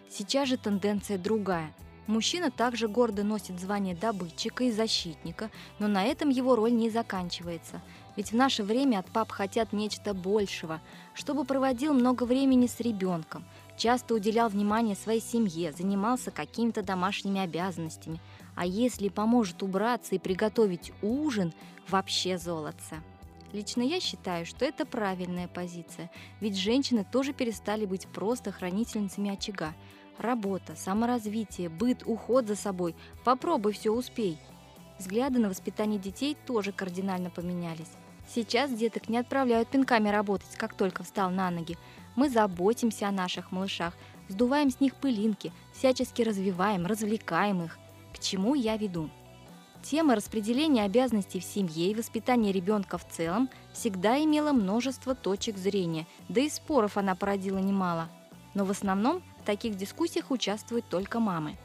Сейчас же тенденция другая. Мужчина также гордо носит звание добытчика и защитника, но на этом его роль не заканчивается. Ведь в наше время от пап хотят нечто большего, чтобы проводил много времени с ребенком, часто уделял внимание своей семье, занимался какими-то домашними обязанностями. А если поможет убраться и приготовить ужин, вообще золотце. Лично я считаю, что это правильная позиция, ведь женщины тоже перестали быть просто хранительницами очага. Работа, саморазвитие, быт, уход за собой. Попробуй все успей. Взгляды на воспитание детей тоже кардинально поменялись. Сейчас деток не отправляют пинками работать, как только встал на ноги. Мы заботимся о наших малышах, сдуваем с них пылинки, всячески развиваем, развлекаем их. К чему я веду? Тема распределения обязанностей в семье и воспитания ребенка в целом всегда имела множество точек зрения, да и споров она породила немало. Но в основном в таких дискуссиях участвуют только мамы.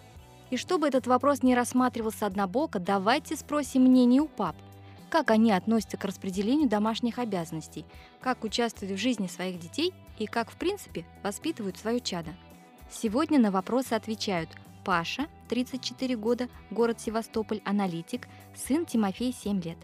И чтобы этот вопрос не рассматривался однобоко, давайте спросим мнение у пап. Как они относятся к распределению домашних обязанностей, как участвуют в жизни своих детей и как, в принципе, воспитывают свое чадо. Сегодня на вопросы отвечают Паша, 34 года, город Севастополь, аналитик, сын Тимофей, 7 лет.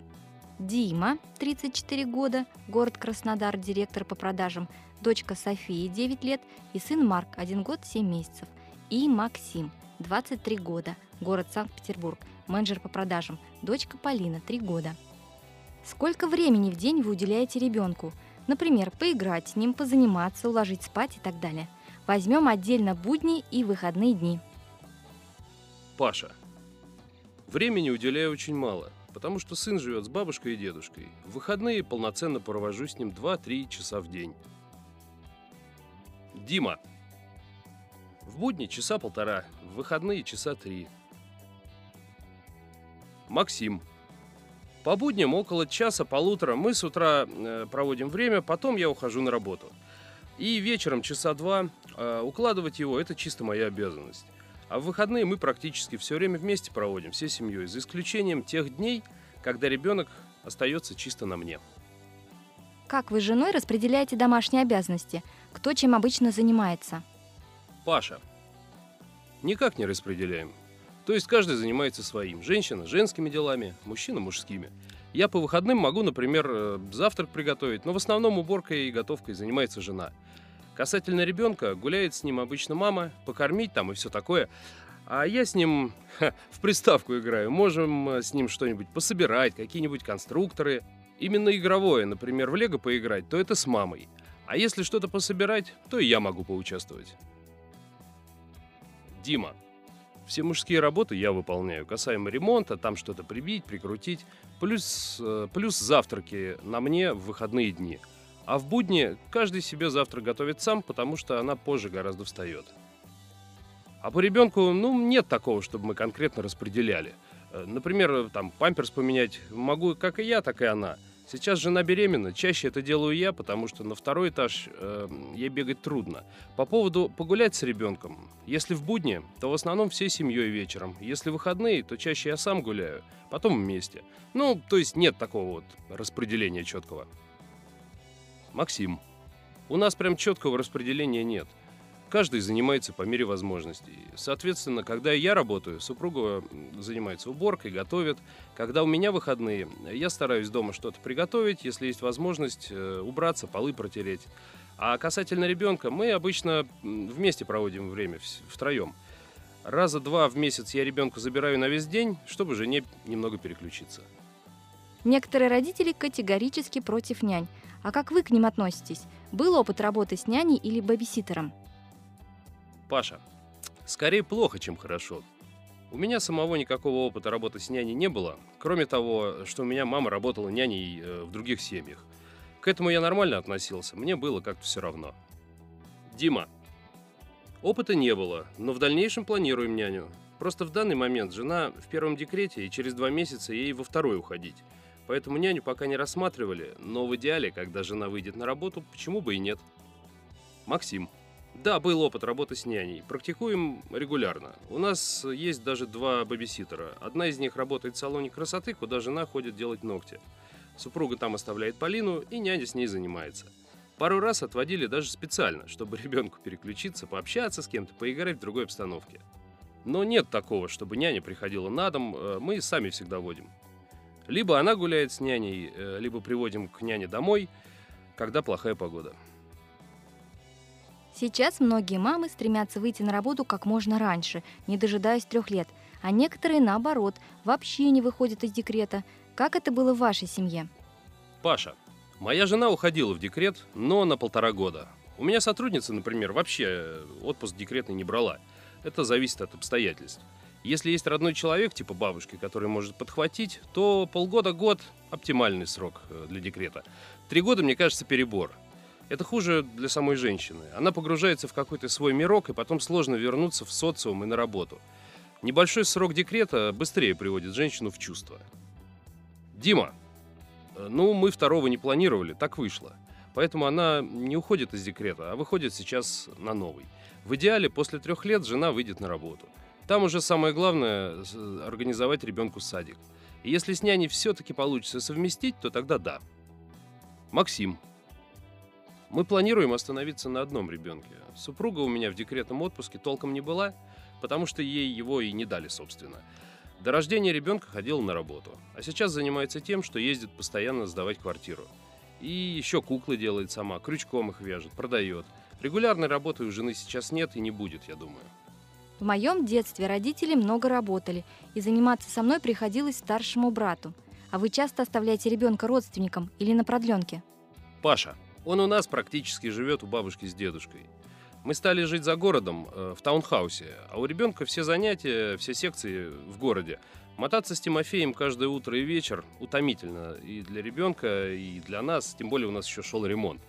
Дима, 34 года, город Краснодар, директор по продажам, дочка София, 9 лет, и сын Марк, 1 год, 7 месяцев. И Максим, 23 года, город Санкт-Петербург, менеджер по продажам, дочка Полина, 3 года. Сколько времени в день вы уделяете ребенку? Например, поиграть с ним, позаниматься, уложить спать и так далее. Возьмем отдельно будни и выходные дни. Паша. Времени уделяю очень мало, потому что сын живет с бабушкой и дедушкой. В выходные полноценно провожу с ним 2-3 часа в день. Дима. В будни часа полтора, в выходные часа три. Максим. По будням около часа-полутора мы с утра э, проводим время, потом я ухожу на работу. И вечером часа два э, укладывать его – это чисто моя обязанность. А в выходные мы практически все время вместе проводим, всей семьей, за исключением тех дней, когда ребенок остается чисто на мне. Как вы с женой распределяете домашние обязанности? Кто чем обычно занимается? Паша. Никак не распределяем. То есть каждый занимается своим. Женщина – женскими делами, мужчина – мужскими. Я по выходным могу, например, э, завтрак приготовить, но в основном уборкой и готовкой занимается жена – Касательно ребенка, гуляет с ним обычно мама, покормить там и все такое. А я с ним ха, в приставку играю. Можем э, с ним что-нибудь пособирать, какие-нибудь конструкторы. Именно игровое, например, в Лего поиграть, то это с мамой. А если что-то пособирать, то и я могу поучаствовать. Дима. Все мужские работы я выполняю, касаемо ремонта, там что-то прибить, прикрутить. Плюс, э, плюс завтраки на мне в выходные дни – а в будни каждый себе завтрак готовит сам, потому что она позже гораздо встает. А по ребенку, ну, нет такого, чтобы мы конкретно распределяли. Э, например, там, памперс поменять могу как и я, так и она. Сейчас жена беременна, чаще это делаю я, потому что на второй этаж э, ей бегать трудно. По поводу погулять с ребенком. Если в будни, то в основном всей семьей вечером. Если выходные, то чаще я сам гуляю, потом вместе. Ну, то есть нет такого вот распределения четкого. Максим. У нас прям четкого распределения нет. Каждый занимается по мере возможностей. Соответственно, когда я работаю, супруга занимается уборкой, готовит. Когда у меня выходные, я стараюсь дома что-то приготовить, если есть возможность э, убраться, полы протереть. А касательно ребенка, мы обычно вместе проводим время, втроем. Раза два в месяц я ребенка забираю на весь день, чтобы жене немного переключиться. Некоторые родители категорически против нянь. А как вы к ним относитесь? Был опыт работы с няней или бабиситером? Паша, скорее плохо, чем хорошо. У меня самого никакого опыта работы с няней не было, кроме того, что у меня мама работала няней э, в других семьях. К этому я нормально относился, мне было как-то все равно. Дима. Опыта не было, но в дальнейшем планируем няню. Просто в данный момент жена в первом декрете, и через два месяца ей во второй уходить. Поэтому няню пока не рассматривали, но в идеале, когда жена выйдет на работу, почему бы и нет. Максим. Да, был опыт работы с няней. Практикуем регулярно. У нас есть даже два бабиситера. Одна из них работает в салоне красоты, куда жена ходит делать ногти. Супруга там оставляет Полину, и няня с ней занимается. Пару раз отводили даже специально, чтобы ребенку переключиться, пообщаться с кем-то, поиграть в другой обстановке. Но нет такого, чтобы няня приходила на дом, э, мы сами всегда водим. Либо она гуляет с няней, э, либо приводим к няне домой, когда плохая погода. Сейчас многие мамы стремятся выйти на работу как можно раньше, не дожидаясь трех лет, а некоторые, наоборот, вообще не выходят из декрета. Как это было в вашей семье? Паша, моя жена уходила в декрет, но на полтора года. У меня сотрудница, например, вообще отпуск декретный не брала. Это зависит от обстоятельств. Если есть родной человек, типа бабушки, который может подхватить, то полгода-год – оптимальный срок э, для декрета. Три года, мне кажется, перебор – это хуже для самой женщины. Она погружается в какой-то свой мирок, и потом сложно вернуться в социум и на работу. Небольшой срок декрета быстрее приводит женщину в чувство. Дима, э, ну, мы второго не планировали, так вышло. Поэтому она не уходит из декрета, а выходит сейчас на новый. В идеале после трех лет жена выйдет на работу. Там уже самое главное – организовать ребенку садик. И если с няней все-таки получится совместить, то тогда да. Максим, мы планируем остановиться на одном ребенке. Супруга у меня в декретном отпуске толком не была, потому что ей его и не дали, собственно. До рождения ребенка ходила на работу, а сейчас занимается тем, что ездит постоянно сдавать квартиру. И еще куклы делает сама, крючком их вяжет, продает. Регулярной работы у жены сейчас нет и не будет, я думаю. В моем детстве родители много работали, и заниматься со мной приходилось старшему брату. А вы часто оставляете ребенка родственникам или на продленке? Паша, он у нас практически живет у бабушки с дедушкой. Мы стали жить за городом, э, в таунхаусе, а у ребенка все занятия, все секции в городе. Мотаться с Тимофеем каждое утро и вечер утомительно и для ребенка, и для нас, тем более у нас еще шел ремонт.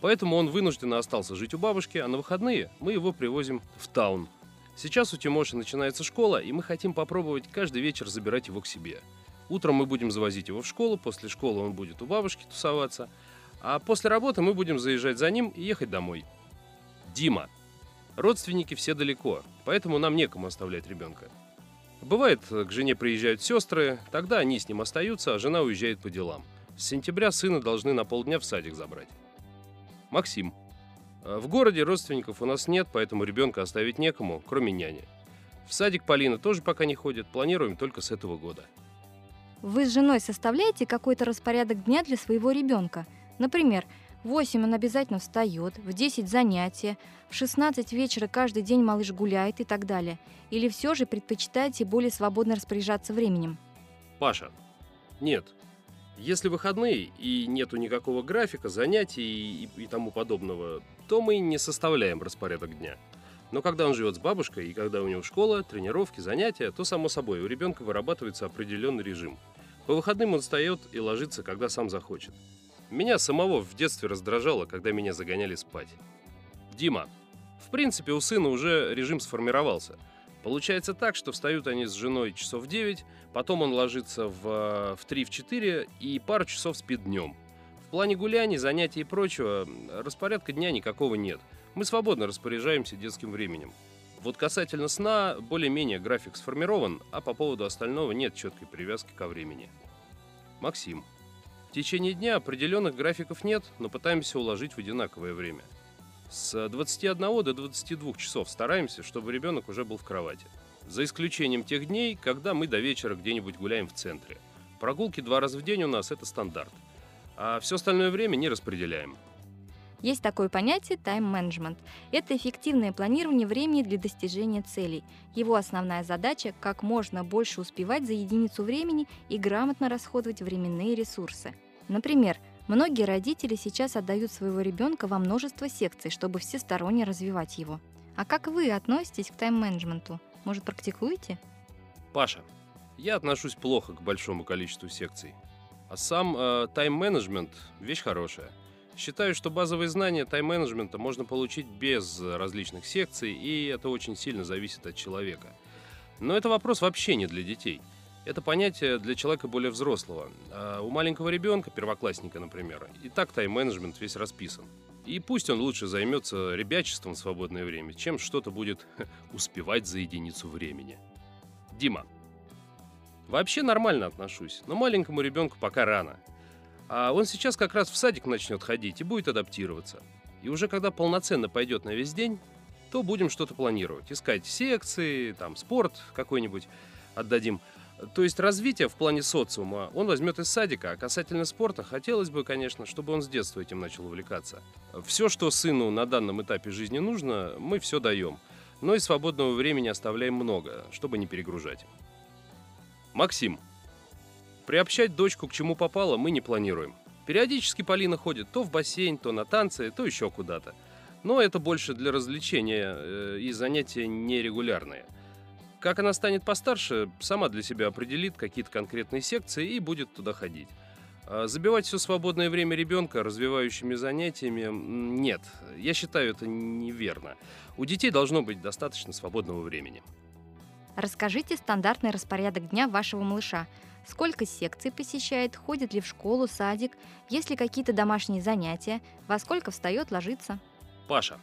Поэтому он вынужденно остался жить у бабушки, а на выходные мы его привозим в таун. Сейчас у Тимоши начинается школа, и мы хотим попробовать каждый вечер забирать его к себе. Утром мы будем завозить его в школу, после школы он будет у бабушки тусоваться – а после работы мы будем заезжать за ним и ехать домой. Дима. Родственники все далеко, поэтому нам некому оставлять ребенка. Бывает, к жене приезжают сестры, тогда они с ним остаются, а жена уезжает по делам. С сентября сына должны на полдня в садик забрать. Максим. В городе родственников у нас нет, поэтому ребенка оставить некому, кроме няни. В садик Полина тоже пока не ходит, планируем только с этого года. Вы с женой составляете какой-то распорядок дня для своего ребенка? Например, в 8 он обязательно встает, в 10 занятия, в 16 вечера каждый день малыш гуляет и так далее. Или все же предпочитаете более свободно распоряжаться временем? Паша, нет. Если выходные и нету никакого графика, занятий и, и тому подобного, то мы не составляем распорядок дня. Но когда он живет с бабушкой и когда у него школа, тренировки, занятия, то, само собой, у ребенка вырабатывается определенный режим. По выходным он встает и ложится, когда сам захочет. Меня самого в детстве раздражало, когда меня загоняли спать. Дима. В принципе, у сына уже режим сформировался. Получается так, что встают они с женой часов в 9, потом он ложится в, в 3-4 и пару часов спит днем. В плане гуляний, занятий и прочего распорядка дня никакого нет. Мы свободно распоряжаемся детским временем. Вот касательно сна, более-менее график сформирован, а по поводу остального нет четкой привязки ко времени. Максим течение дня определенных графиков нет, но пытаемся уложить в одинаковое время. С 21 до 22 часов стараемся, чтобы ребенок уже был в кровати. За исключением тех дней, когда мы до вечера где-нибудь гуляем в центре. Прогулки два раза в день у нас – это стандарт. А все остальное время не распределяем. Есть такое понятие тайм-менеджмент. Это эффективное планирование времени для достижения целей. Его основная задача – как можно больше успевать за единицу времени и грамотно расходовать временные ресурсы – Например, многие родители сейчас отдают своего ребенка во множество секций, чтобы всесторонне развивать его. А как вы относитесь к тайм-менеджменту? Может, практикуете? Паша, я отношусь плохо к большому количеству секций. А сам э, тайм-менеджмент – вещь хорошая. Считаю, что базовые знания тайм-менеджмента можно получить без различных секций, и это очень сильно зависит от человека. Но это вопрос вообще не для детей. Это понятие для человека более взрослого. А у маленького ребенка, первоклассника, например, и так тайм-менеджмент весь расписан. И пусть он лучше займется ребячеством в свободное время, чем что-то будет успевать за единицу времени. Дима. Вообще нормально отношусь, но маленькому ребенку пока рано. А он сейчас как раз в садик начнет ходить и будет адаптироваться. И уже когда полноценно пойдет на весь день, то будем что-то планировать. Искать секции, там, спорт какой-нибудь отдадим. То есть развитие в плане социума он возьмет из садика, а касательно спорта хотелось бы, конечно, чтобы он с детства этим начал увлекаться. Все, что сыну на данном этапе жизни нужно, мы все даем. Но и свободного времени оставляем много, чтобы не перегружать. Максим. Приобщать дочку к чему попало мы не планируем. Периодически Полина ходит то в бассейн, то на танцы, то еще куда-то. Но это больше для развлечения э, и занятия нерегулярные. Как она станет постарше, сама для себя определит какие-то конкретные секции и будет туда ходить. А забивать все свободное время ребенка развивающими занятиями нет. Я считаю это неверно. У детей должно быть достаточно свободного времени. Расскажите стандартный распорядок дня вашего малыша. Сколько секций посещает, ходит ли в школу, садик, есть ли какие-то домашние занятия, во сколько встает, ложится. Паша.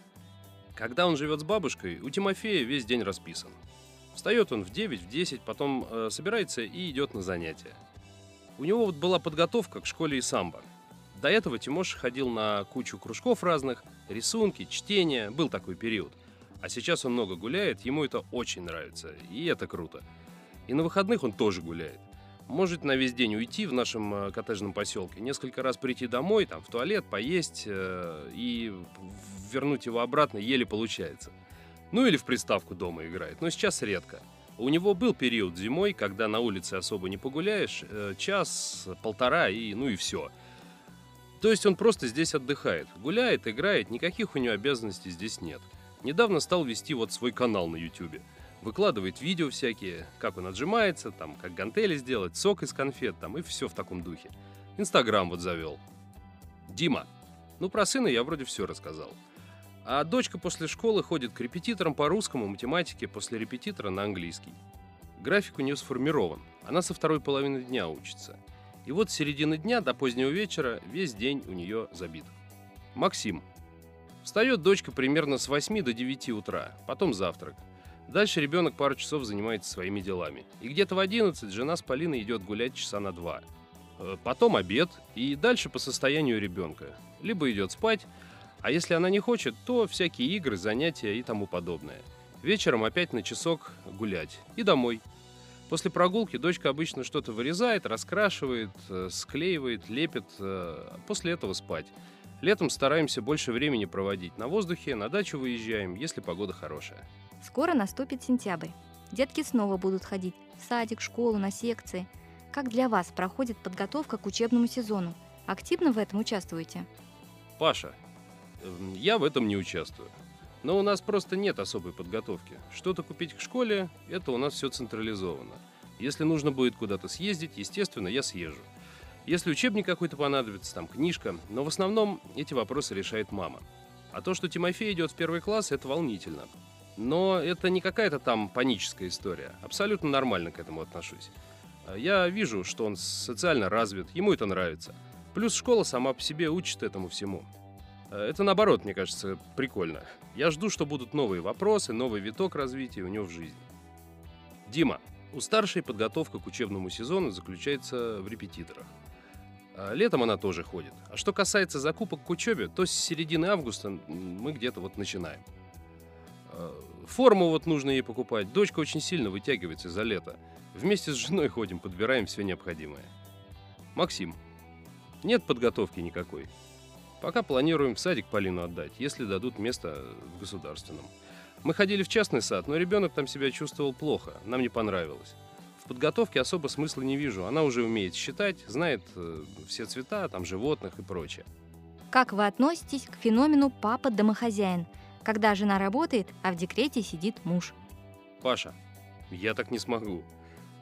Когда он живет с бабушкой, у Тимофея весь день расписан. Встает он в 9, в 10, потом э, собирается и идет на занятия. У него вот была подготовка к школе и самбо. До этого Тимош ходил на кучу кружков разных, рисунки, чтение, был такой период. А сейчас он много гуляет, ему это очень нравится, и это круто. И на выходных он тоже гуляет. Может на весь день уйти в нашем э, коттеджном поселке, несколько раз прийти домой, там в туалет, поесть э, и вернуть его обратно еле получается. Ну или в приставку дома играет, но сейчас редко. У него был период зимой, когда на улице особо не погуляешь, э, час, полтора и ну и все. То есть он просто здесь отдыхает, гуляет, играет, никаких у него обязанностей здесь нет. Недавно стал вести вот свой канал на YouTube. Выкладывает видео всякие, как он отжимается, там, как гантели сделать, сок из конфет, там, и все в таком духе. Инстаграм вот завел. Дима. Ну, про сына я вроде все рассказал. А дочка после школы ходит к репетиторам по русскому, математике, после репетитора на английский. График у нее сформирован. Она со второй половины дня учится. И вот с середины дня до позднего вечера весь день у нее забит. Максим. Встает дочка примерно с 8 до 9 утра, потом завтрак. Дальше ребенок пару часов занимается своими делами. И где-то в 11 жена с Полиной идет гулять часа на два. Э, потом обед и дальше по состоянию ребенка. Либо идет спать, а если она не хочет, то всякие игры, занятия и тому подобное. Вечером опять на часок гулять и домой. После прогулки дочка обычно что-то вырезает, раскрашивает, э, склеивает, лепит, э, после этого спать. Летом стараемся больше времени проводить на воздухе, на дачу выезжаем, если погода хорошая. Скоро наступит сентябрь. Детки снова будут ходить в садик, школу, на секции. Как для вас проходит подготовка к учебному сезону? Активно в этом участвуете? Паша, эм, я в этом не участвую. Но у нас просто нет особой подготовки. Что-то купить к школе – это у нас все централизовано. Если нужно будет куда-то съездить, естественно, я съезжу. Если учебник какой-то понадобится, там книжка, но в основном эти вопросы решает мама. А то, что Тимофей идет в первый класс, это волнительно. Но это не какая-то там паническая история. Абсолютно нормально к этому отношусь. Я вижу, что он социально развит, ему это нравится. Плюс школа сама по себе учит этому всему. Это наоборот, мне кажется, прикольно. Я жду, что будут новые вопросы, новый виток развития у него в жизни. Дима, у старшей подготовка к учебному сезону заключается в репетиторах. А летом она тоже ходит. А что касается закупок к учебе, то с середины августа мы где-то вот начинаем. А, форму вот нужно ей покупать. Дочка очень сильно вытягивается за лето. Вместе с женой ходим, подбираем все необходимое. Максим. Нет подготовки никакой. Пока планируем в садик Полину отдать, если дадут место в государственном. Мы ходили в частный сад, но ребенок там себя чувствовал плохо, нам не понравилось. В подготовке особо смысла не вижу. Она уже умеет считать, знает э, все цвета, там, животных и прочее. Как вы относитесь к феномену «папа-домохозяин», когда жена работает, а в декрете сидит муж? Паша, я так не смогу.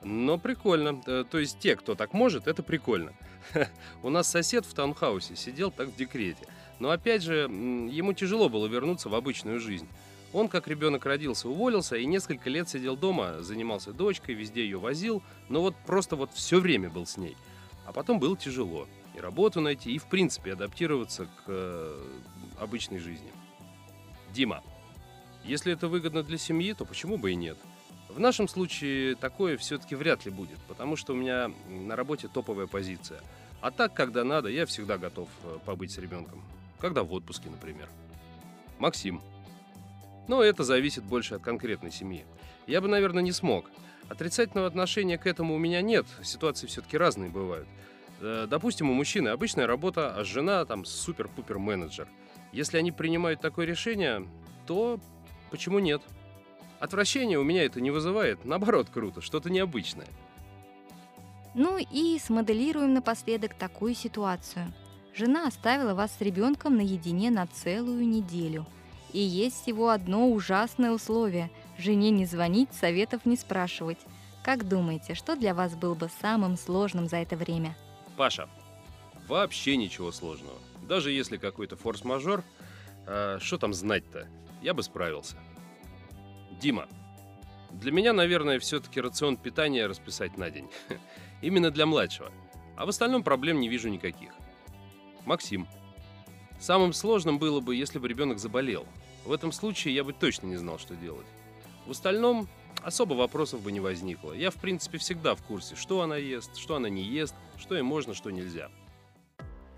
Но прикольно. Э, то есть те, кто так может, это прикольно. У нас сосед в таунхаусе сидел так в декрете. Но опять же, ему тяжело было вернуться в обычную жизнь. Он, как ребенок родился, уволился и несколько лет сидел дома, занимался дочкой, везде ее возил, но вот просто вот все время был с ней. А потом было тяжело. И работу найти, и в принципе адаптироваться к э, обычной жизни. Дима, если это выгодно для семьи, то почему бы и нет? В нашем случае такое все-таки вряд ли будет, потому что у меня на работе топовая позиция. А так, когда надо, я всегда готов э, побыть с ребенком. Когда в отпуске, например. Максим. Но это зависит больше от конкретной семьи. Я бы, наверное, не смог. Отрицательного отношения к этому у меня нет. Ситуации все-таки разные бывают. Э, допустим, у мужчины обычная работа, а жена там супер-пупер менеджер. Если они принимают такое решение, то почему нет? Отвращение у меня это не вызывает, наоборот, круто, что-то необычное. Ну и смоделируем напоследок такую ситуацию. Жена оставила вас с ребенком наедине на целую неделю. И есть всего одно ужасное условие – жене не звонить, советов не спрашивать. Как думаете, что для вас было бы самым сложным за это время? Паша, вообще ничего сложного. Даже если какой-то форс-мажор, а, что там знать-то? Я бы справился. Дима, для меня, наверное, все-таки рацион питания расписать на день. Именно для младшего. А в остальном проблем не вижу никаких. Максим. Самым сложным было бы, если бы ребенок заболел. В этом случае я бы точно не знал, что делать. В остальном особо вопросов бы не возникло. Я, в принципе, всегда в курсе, что она ест, что она не ест, что ей можно, что нельзя.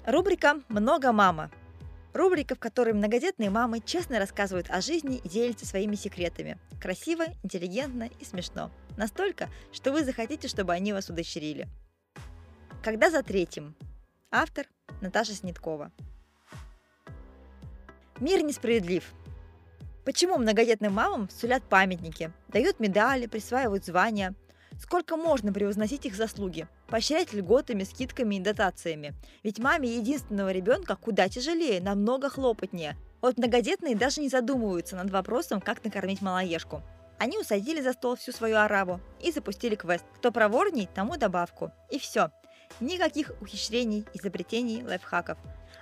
Рубрика «Много мама». Рубрика, в которой многодетные мамы честно рассказывают о жизни и делятся своими секретами. Красиво, интеллигентно и смешно. Настолько, что вы захотите, чтобы они вас удочерили. Когда за третьим? Автор Наташа Снеткова. Мир несправедлив. Почему многодетным мамам сулят памятники, дают медали, присваивают звания? Сколько можно превозносить их заслуги? Поощрять льготами, скидками и дотациями? Ведь маме единственного ребенка куда тяжелее, намного хлопотнее. Вот многодетные даже не задумываются над вопросом, как накормить малоежку. Они усадили за стол всю свою арабу и запустили квест. Кто проворней, тому добавку. И все. Никаких ухищрений, изобретений, лайфхаков.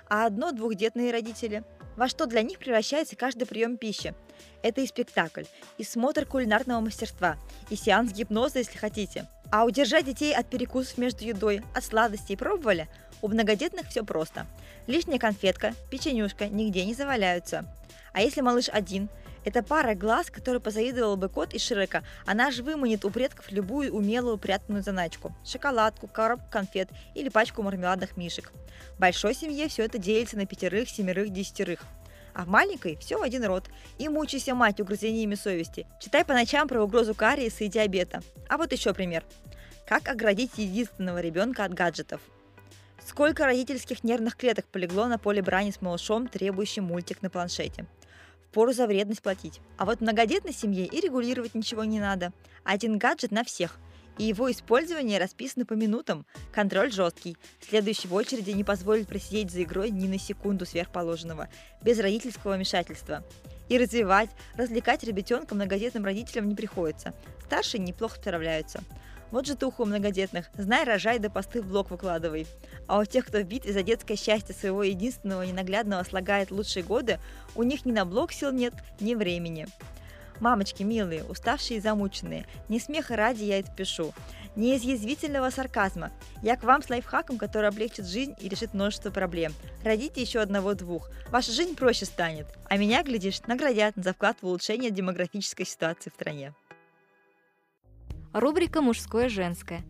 А одно-двухдетные родители во что для них превращается каждый прием пищи. Это и спектакль, и смотр кулинарного мастерства, и сеанс гипноза, если хотите. А удержать детей от перекусов между едой, от сладостей пробовали? У многодетных все просто. Лишняя конфетка, печенюшка нигде не заваляются. А если малыш один, это пара глаз, которой позавидовал бы кот из Шрека. Она же выманит у предков любую умелую прятанную заначку. Шоколадку, коробку конфет или пачку мармеладных мишек. В большой семье все это делится на пятерых, семерых, десятерых. А в маленькой все в один рот. И мучайся, мать, угрызениями совести. Читай по ночам про угрозу кариеса и диабета. А вот еще пример. Как оградить единственного ребенка от гаджетов? Сколько родительских нервных клеток полегло на поле брани с малышом, требующим мультик на планшете? Впору за вредность платить. А вот многодетной семье и регулировать ничего не надо. Один гаджет на всех – и его использование расписано по минутам. Контроль жесткий. В очереди не позволит просидеть за игрой ни на секунду сверхположенного, без родительского вмешательства. И развивать, развлекать ребятенка многодетным родителям не приходится. Старшие неплохо справляются. Вот же туху многодетных. Знай, рожай, да посты в блог выкладывай. А у тех, кто в битве за детское счастье своего единственного ненаглядного слагает лучшие годы, у них ни на блог сил нет, ни времени. Мамочки милые, уставшие и замученные, не смеха ради я это пишу, не из язвительного сарказма. Я к вам с лайфхаком, который облегчит жизнь и решит множество проблем. Родите еще одного-двух. Ваша жизнь проще станет. А меня, глядишь, наградят за вклад в улучшение демографической ситуации в стране. Рубрика «Мужское-женское».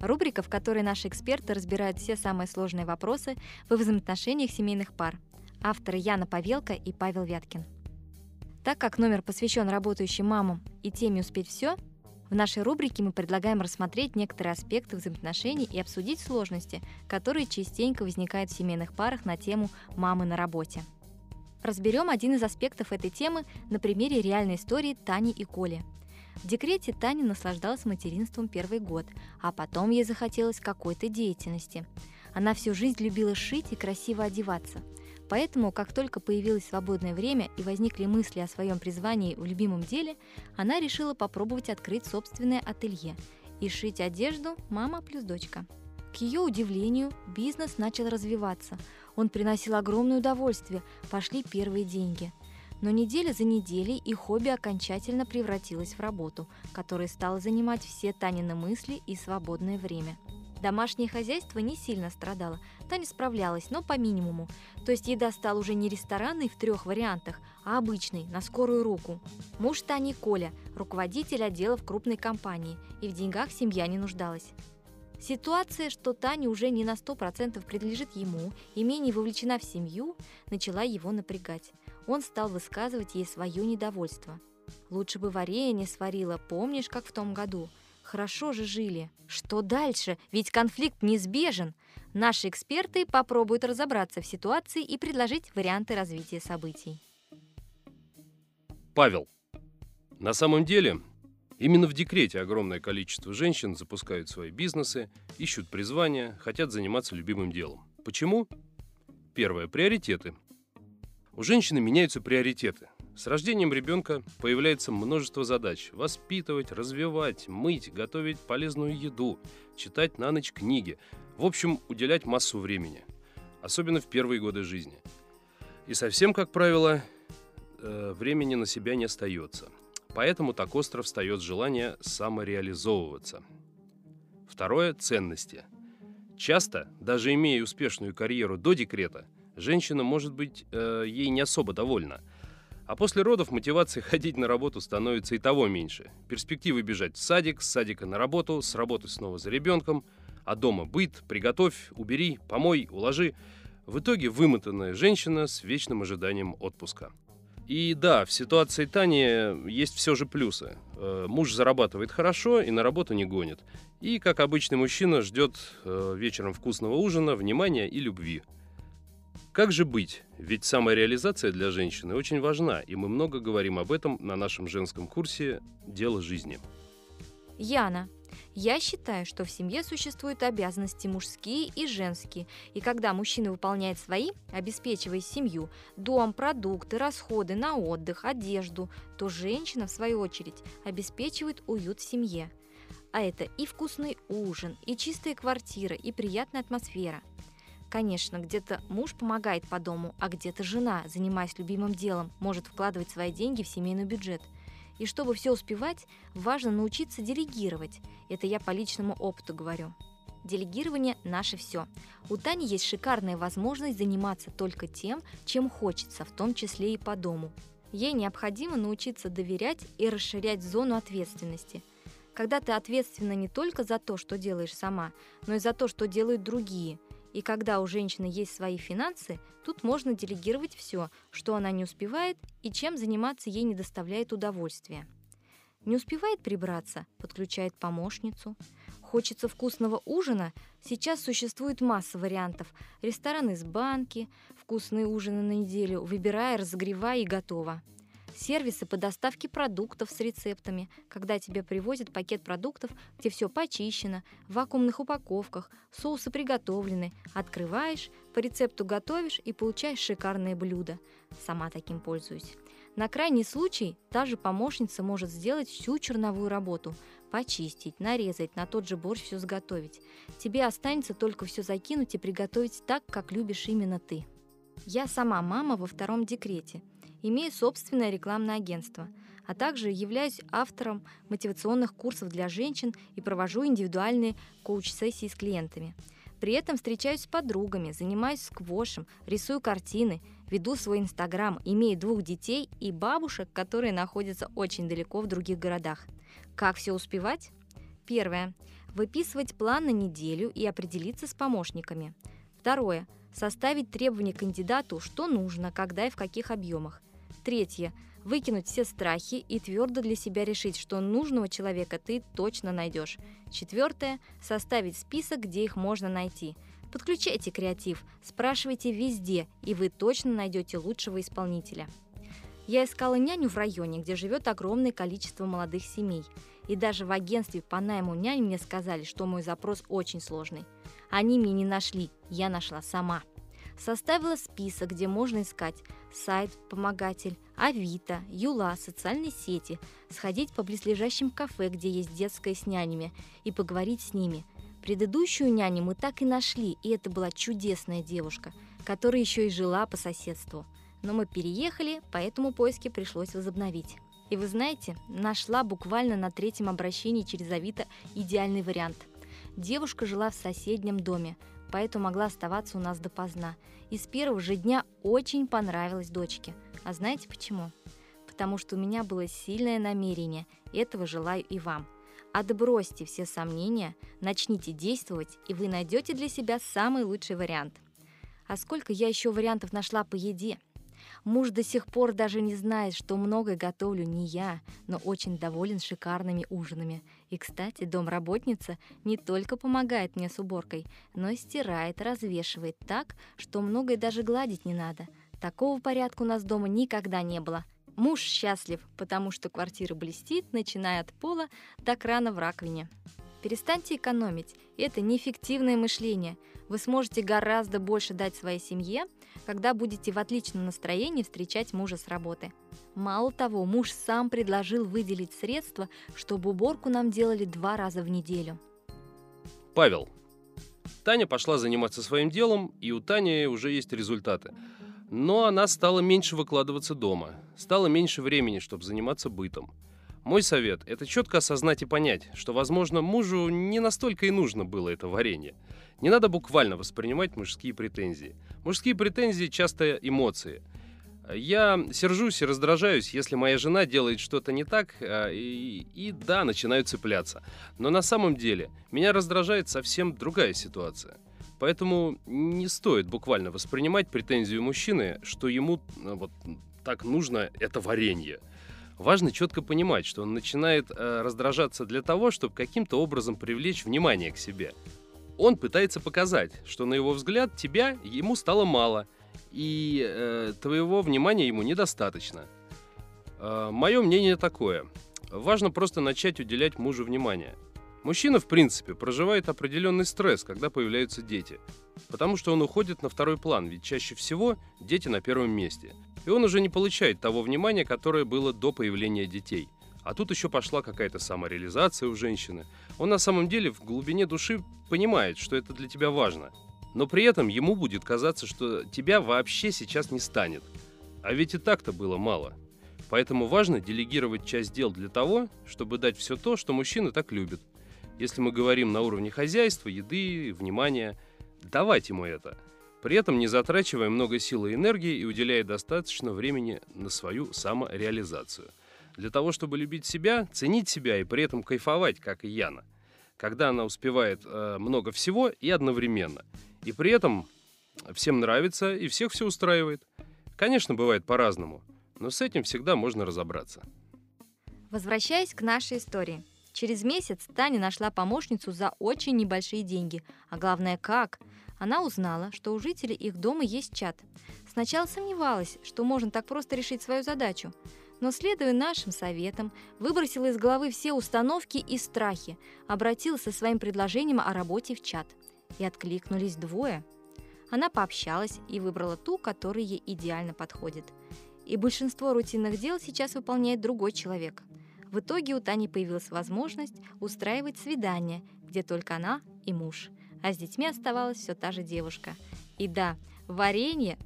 Рубрика, в которой наши эксперты разбирают все самые сложные вопросы во взаимоотношениях семейных пар. Авторы Яна Павелка и Павел Вяткин. Так как номер посвящен работающим мамам и теме «Успеть все», в нашей рубрике мы предлагаем рассмотреть некоторые аспекты взаимоотношений и обсудить сложности, которые частенько возникают в семейных парах на тему «мамы на работе». Разберем один из аспектов этой темы на примере реальной истории Тани и Коли. В декрете Таня наслаждалась материнством первый год, а потом ей захотелось какой-то деятельности. Она всю жизнь любила шить и красиво одеваться – Поэтому, как только появилось свободное время и возникли мысли о своем призвании в любимом деле, она решила попробовать открыть собственное ателье и шить одежду «Мама плюс дочка». К ее удивлению, бизнес начал развиваться. Он приносил огромное удовольствие, пошли первые деньги. Но неделя за неделей и хобби окончательно превратилось в работу, которая стала занимать все Танины мысли и свободное время. Домашнее хозяйство не сильно страдало, Таня справлялась, но по минимуму. То есть еда стала уже не ресторанной в трех вариантах, а обычной, на скорую руку. Муж Тани Коля, руководитель отдела в крупной компании, и в деньгах семья не нуждалась. Ситуация, что Таня уже не на 100% принадлежит ему и менее вовлечена в семью, начала его напрягать. Он стал высказывать ей свое недовольство. «Лучше бы варенье сварила, помнишь, как в том году? Хорошо же жили. Что дальше? Ведь конфликт неизбежен. Наши эксперты попробуют разобраться в ситуации и предложить варианты развития событий. Павел. На самом деле, именно в декрете огромное количество женщин запускают свои бизнесы, ищут призвания, хотят заниматься любимым делом. Почему? Первое. Приоритеты. У женщины меняются приоритеты. С рождением ребенка появляется множество задач. Воспитывать, развивать, мыть, готовить полезную еду, читать на ночь книги. В общем, уделять массу времени. Особенно в первые годы жизни. И совсем, как правило, э, времени на себя не остается. Поэтому так остро встает желание самореализовываться. Второе – ценности. Часто, даже имея успешную карьеру до декрета, женщина может быть э, ей не особо довольна – а после родов мотивация ходить на работу становится и того меньше. Перспективы бежать в садик, с садика на работу, с работы снова за ребенком, а дома быт, приготовь, убери, помой, уложи. В итоге вымотанная женщина с вечным ожиданием отпуска. И да, в ситуации Тани есть все же плюсы. Э, муж зарабатывает хорошо и на работу не гонит. И, как обычный мужчина, ждет э, вечером вкусного ужина, внимания и любви – как же быть? Ведь самореализация для женщины очень важна, и мы много говорим об этом на нашем женском курсе «Дело жизни». Яна, я считаю, что в семье существуют обязанности мужские и женские, и когда мужчина выполняет свои, обеспечивая семью, дом, продукты, расходы на отдых, одежду, то женщина, в свою очередь, обеспечивает уют в семье. А это и вкусный ужин, и чистая квартира, и приятная атмосфера – Конечно, где-то муж помогает по дому, а где-то жена, занимаясь любимым делом, может вкладывать свои деньги в семейный бюджет. И чтобы все успевать, важно научиться делегировать. Это я по личному опыту говорю. Делегирование – наше все. У Тани есть шикарная возможность заниматься только тем, чем хочется, в том числе и по дому. Ей необходимо научиться доверять и расширять зону ответственности. Когда ты ответственна не только за то, что делаешь сама, но и за то, что делают другие – и когда у женщины есть свои финансы, тут можно делегировать все, что она не успевает и чем заниматься ей не доставляет удовольствия. Не успевает прибраться, подключает помощницу. Хочется вкусного ужина, сейчас существует масса вариантов. Рестораны из банки, вкусные ужины на неделю, выбирая, разогревая и готово сервисы по доставке продуктов с рецептами, когда тебе привозят пакет продуктов, где все почищено, в вакуумных упаковках, соусы приготовлены, открываешь, по рецепту готовишь и получаешь шикарное блюдо. Сама таким пользуюсь. На крайний случай та же помощница может сделать всю черновую работу, почистить, нарезать, на тот же борщ все сготовить. Тебе останется только все закинуть и приготовить так, как любишь именно ты. Я сама мама во втором декрете – имею собственное рекламное агентство, а также являюсь автором мотивационных курсов для женщин и провожу индивидуальные коуч-сессии с клиентами. При этом встречаюсь с подругами, занимаюсь сквошем, рисую картины, веду свой инстаграм, имею двух детей и бабушек, которые находятся очень далеко в других городах. Как все успевать? Первое. Выписывать план на неделю и определиться с помощниками. Второе. Составить требования кандидату, что нужно, когда и в каких объемах. Третье. Выкинуть все страхи и твердо для себя решить, что нужного человека ты точно найдешь. Четвертое. Составить список, где их можно найти. Подключайте креатив, спрашивайте везде, и вы точно найдете лучшего исполнителя. Я искала няню в районе, где живет огромное количество молодых семей. И даже в агентстве по найму нянь мне сказали, что мой запрос очень сложный. Они меня не нашли, я нашла сама. Составила список, где можно искать сайт «Помогатель», Авито, Юла, социальные сети, сходить по близлежащим кафе, где есть детская с нянями, и поговорить с ними. Предыдущую няню мы так и нашли, и это была чудесная девушка, которая еще и жила по соседству. Но мы переехали, поэтому поиски пришлось возобновить. И вы знаете, нашла буквально на третьем обращении через Авито идеальный вариант. Девушка жила в соседнем доме, поэтому могла оставаться у нас допоздна. И с первого же дня очень понравилась дочке. А знаете почему? Потому что у меня было сильное намерение, этого желаю и вам. Отбросьте все сомнения, начните действовать, и вы найдете для себя самый лучший вариант. А сколько я еще вариантов нашла по еде – Муж до сих пор даже не знает, что многое готовлю не я, но очень доволен шикарными ужинами. И, кстати, домработница не только помогает мне с уборкой, но и стирает, развешивает так, что многое даже гладить не надо. Такого порядка у нас дома никогда не было. Муж счастлив, потому что квартира блестит, начиная от пола до крана в раковине. Перестаньте экономить. Это неэффективное мышление. Вы сможете гораздо больше дать своей семье, когда будете в отличном настроении встречать мужа с работы. Мало того, муж сам предложил выделить средства, чтобы уборку нам делали два раза в неделю. Павел. Таня пошла заниматься своим делом, и у Тани уже есть результаты. Но она стала меньше выкладываться дома, стало меньше времени, чтобы заниматься бытом. Мой совет – это четко осознать и понять, что, возможно, мужу не настолько и нужно было это варенье. Не надо буквально воспринимать мужские претензии. Мужские претензии часто эмоции. Я сержусь и раздражаюсь, если моя жена делает что-то не так, а, и, и да, начинаю цепляться. Но на самом деле меня раздражает совсем другая ситуация. Поэтому не стоит буквально воспринимать претензию мужчины, что ему ну, вот так нужно это варенье. Важно четко понимать, что он начинает э, раздражаться для того, чтобы каким-то образом привлечь внимание к себе. Он пытается показать, что на его взгляд тебя ему стало мало, и э, твоего внимания ему недостаточно. Э, мое мнение такое. Важно просто начать уделять мужу внимание – Мужчина, в принципе, проживает определенный стресс, когда появляются дети. Потому что он уходит на второй план, ведь чаще всего дети на первом месте. И он уже не получает того внимания, которое было до появления детей. А тут еще пошла какая-то самореализация у женщины. Он на самом деле в глубине души понимает, что это для тебя важно. Но при этом ему будет казаться, что тебя вообще сейчас не станет. А ведь и так-то было мало. Поэтому важно делегировать часть дел для того, чтобы дать все то, что мужчины так любят – если мы говорим на уровне хозяйства, еды, внимания, давать ему это. При этом не затрачивая много сил и энергии и уделяя достаточно времени на свою самореализацию. Для того, чтобы любить себя, ценить себя и при этом кайфовать, как и Яна. Когда она успевает э, много всего и одновременно. И при этом всем нравится и всех все устраивает. Конечно, бывает по-разному, но с этим всегда можно разобраться. Возвращаясь к нашей истории – Через месяц Таня нашла помощницу за очень небольшие деньги. А главное, как? Она узнала, что у жителей их дома есть чат. Сначала сомневалась, что можно так просто решить свою задачу. Но, следуя нашим советам, выбросила из головы все установки и страхи, обратилась со своим предложением о работе в чат. И откликнулись двое. Она пообщалась и выбрала ту, которая ей идеально подходит. И большинство рутинных дел сейчас выполняет другой человек – в итоге у Тани появилась возможность устраивать свидание, где только она и муж. А с детьми оставалась все та же девушка. И да, варенье.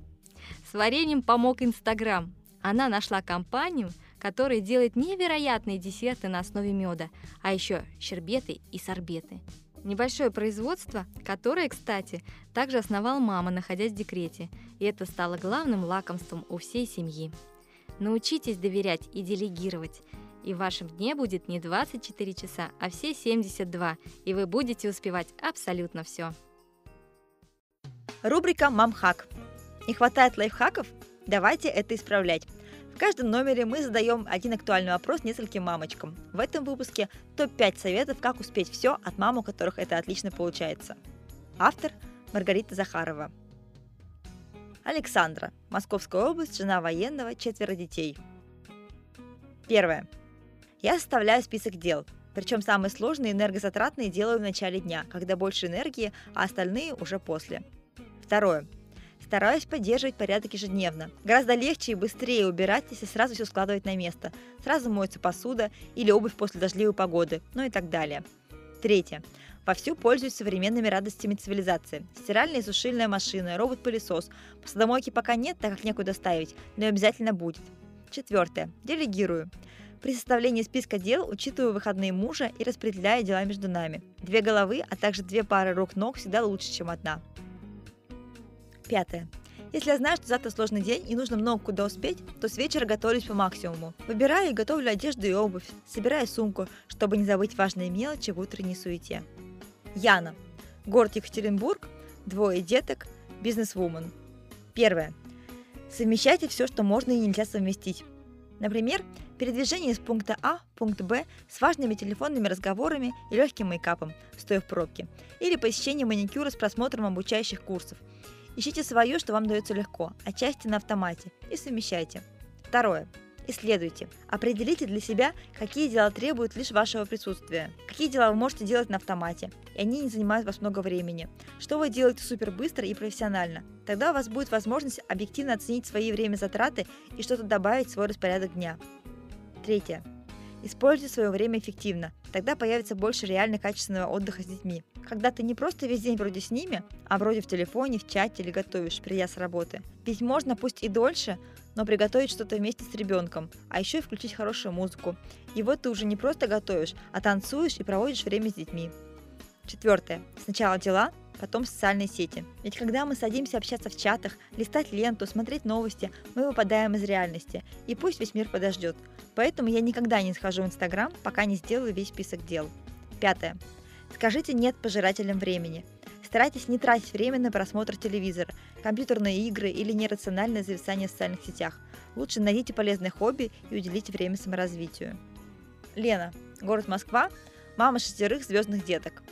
С вареньем помог Инстаграм. Она нашла компанию, которая делает невероятные десерты на основе меда, а еще щербеты и сорбеты. Небольшое производство, которое, кстати, также основала мама, находясь в декрете, и это стало главным лакомством у всей семьи. Научитесь доверять и делегировать и в вашем дне будет не 24 часа, а все 72, и вы будете успевать абсолютно все. Рубрика «Мамхак». Не хватает лайфхаков? Давайте это исправлять. В каждом номере мы задаем один актуальный вопрос нескольким мамочкам. В этом выпуске топ-5 советов, как успеть все от мам, у которых это отлично получается. Автор Маргарита Захарова. Александра. Московская область, жена военного, четверо детей. Первое. Я составляю список дел, причем самые сложные и энергозатратные делаю в начале дня, когда больше энергии, а остальные уже после. Второе. Стараюсь поддерживать порядок ежедневно. Гораздо легче и быстрее убирать, если сразу все складывать на место. Сразу моется посуда или обувь после дождливой погоды, ну и так далее. Третье. Вовсю пользуюсь современными радостями цивилизации. Стиральная и сушильная машина, робот-пылесос. Посудомойки пока нет, так как некуда ставить, но обязательно будет. Четвертое. Делегирую. При составлении списка дел учитываю выходные мужа и распределяю дела между нами. Две головы, а также две пары рук-ног всегда лучше, чем одна. Пятое. Если я знаю, что завтра сложный день и нужно много куда успеть, то с вечера готовлюсь по максимуму. Выбираю и готовлю одежду и обувь, собираю сумку, чтобы не забыть важные мелочи в утренней суете. Яна. Город Екатеринбург, двое деток, бизнес-вумен. Первое. Совмещайте все, что можно и нельзя совместить. Например, передвижение из пункта А в пункт Б с важными телефонными разговорами и легким мейкапом, стоя в пробке. Или посещение маникюра с просмотром обучающих курсов. Ищите свое, что вам дается легко, отчасти на автомате, и совмещайте. Второе. Исследуйте. Определите для себя, какие дела требуют лишь вашего присутствия. Какие дела вы можете делать на автомате, и они не занимают вас много времени. Что вы делаете супер быстро и профессионально. Тогда у вас будет возможность объективно оценить свои время затраты и что-то добавить в свой распорядок дня. Третье. Используйте свое время эффективно. Тогда появится больше реально качественного отдыха с детьми. Когда ты не просто весь день вроде с ними, а вроде в телефоне, в чате или готовишь, придя с работы. Ведь можно пусть и дольше, но приготовить что-то вместе с ребенком, а еще и включить хорошую музыку. И вот ты уже не просто готовишь, а танцуешь и проводишь время с детьми. Четвертое. Сначала дела, потом социальные сети. Ведь когда мы садимся общаться в чатах, листать ленту, смотреть новости, мы выпадаем из реальности, и пусть весь мир подождет. Поэтому я никогда не схожу в Инстаграм, пока не сделаю весь список дел. Пятое. Скажите «нет» пожирателям времени. Старайтесь не тратить время на просмотр телевизора, компьютерные игры или нерациональное зависание в социальных сетях. Лучше найдите полезное хобби и уделите время саморазвитию. Лена. Город Москва. Мама шестерых звездных деток.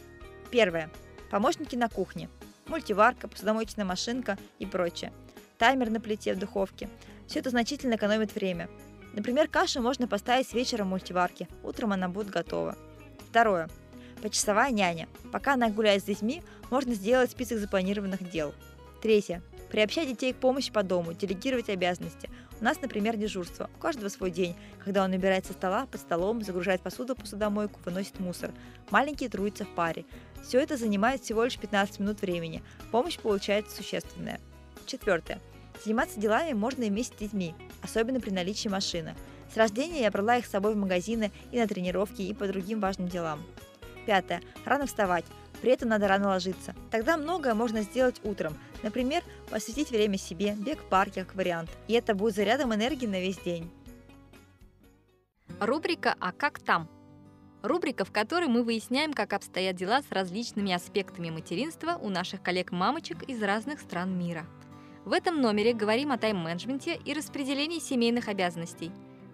Первое. Помощники на кухне. Мультиварка, посудомоечная машинка и прочее. Таймер на плите в духовке. Все это значительно экономит время. Например, кашу можно поставить с вечера в мультиварке. Утром она будет готова. Второе. Почасовая няня. Пока она гуляет с детьми, можно сделать список запланированных дел. Третье. Приобщать детей к помощи по дому, делегировать обязанности. У нас, например, дежурство. У каждого свой день, когда он убирает со стола, под столом, загружает посуду в посудомойку, выносит мусор. Маленькие трудятся в паре. Все это занимает всего лишь 15 минут времени. Помощь получается существенная. Четвертое. Заниматься делами можно и вместе с детьми, особенно при наличии машины. С рождения я брала их с собой в магазины и на тренировки и по другим важным делам. Пятое. Рано вставать. При этом надо рано ложиться. Тогда многое можно сделать утром. Например, посвятить время себе, бег в парке как вариант. И это будет зарядом энергии на весь день. Рубрика «А как там?». Рубрика, в которой мы выясняем, как обстоят дела с различными аспектами материнства у наших коллег-мамочек из разных стран мира. В этом номере говорим о тайм-менеджменте и распределении семейных обязанностей.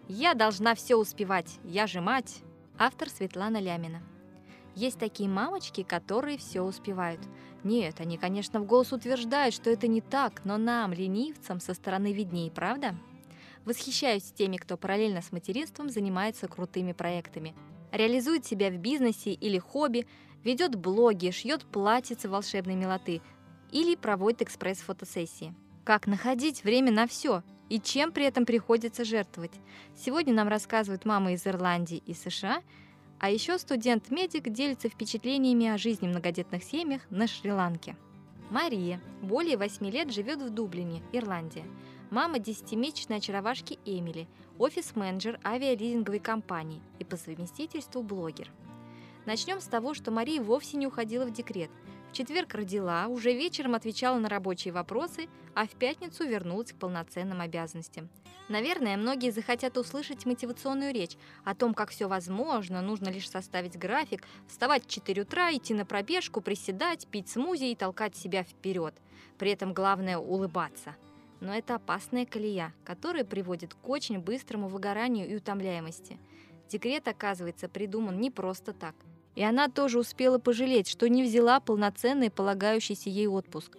«Я должна все успевать, я же мать». Автор Светлана Лямина. Есть такие мамочки, которые все успевают. Нет, они, конечно, в голос утверждают, что это не так, но нам, ленивцам, со стороны виднее, правда? Восхищаюсь теми, кто параллельно с материнством занимается крутыми проектами. Реализует себя в бизнесе или хобби, ведет блоги, шьет платьицы волшебной милоты или проводит экспресс-фотосессии. Как находить время на все и чем при этом приходится жертвовать? Сегодня нам рассказывают мамы из Ирландии и США – а еще студент-медик делится впечатлениями о жизни многодетных семьях на Шри-Ланке. Мария более 8 лет живет в Дублине, Ирландия. Мама десятимесячной очаровашки Эмили, офис-менеджер авиализинговой компании и по совместительству блогер. Начнем с того, что Мария вовсе не уходила в декрет. В четверг родила, уже вечером отвечала на рабочие вопросы, а в пятницу вернулась к полноценным обязанностям – Наверное, многие захотят услышать мотивационную речь о том, как все возможно, нужно лишь составить график, вставать в 4 утра, идти на пробежку, приседать, пить смузи и толкать себя вперед. При этом главное улыбаться. Но это опасная колея, которая приводит к очень быстрому выгоранию и утомляемости. Декрет, оказывается, придуман не просто так. И она тоже успела пожалеть, что не взяла полноценный полагающийся ей отпуск.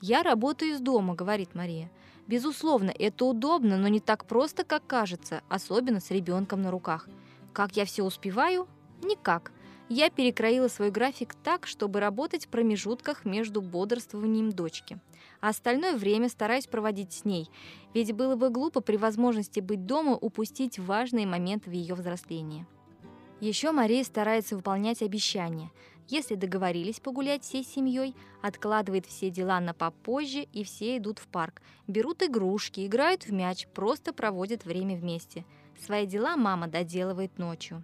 «Я работаю из дома», — говорит Мария. Безусловно, это удобно, но не так просто, как кажется, особенно с ребенком на руках. Как я все успеваю? Никак. Я перекроила свой график так, чтобы работать в промежутках между бодрствованием дочки. А остальное время стараюсь проводить с ней, ведь было бы глупо при возможности быть дома упустить важные моменты в ее взрослении. Еще Мария старается выполнять обещания. Если договорились погулять всей семьей, откладывает все дела на попозже, и все идут в парк. Берут игрушки, играют в мяч, просто проводят время вместе. Свои дела мама доделывает ночью.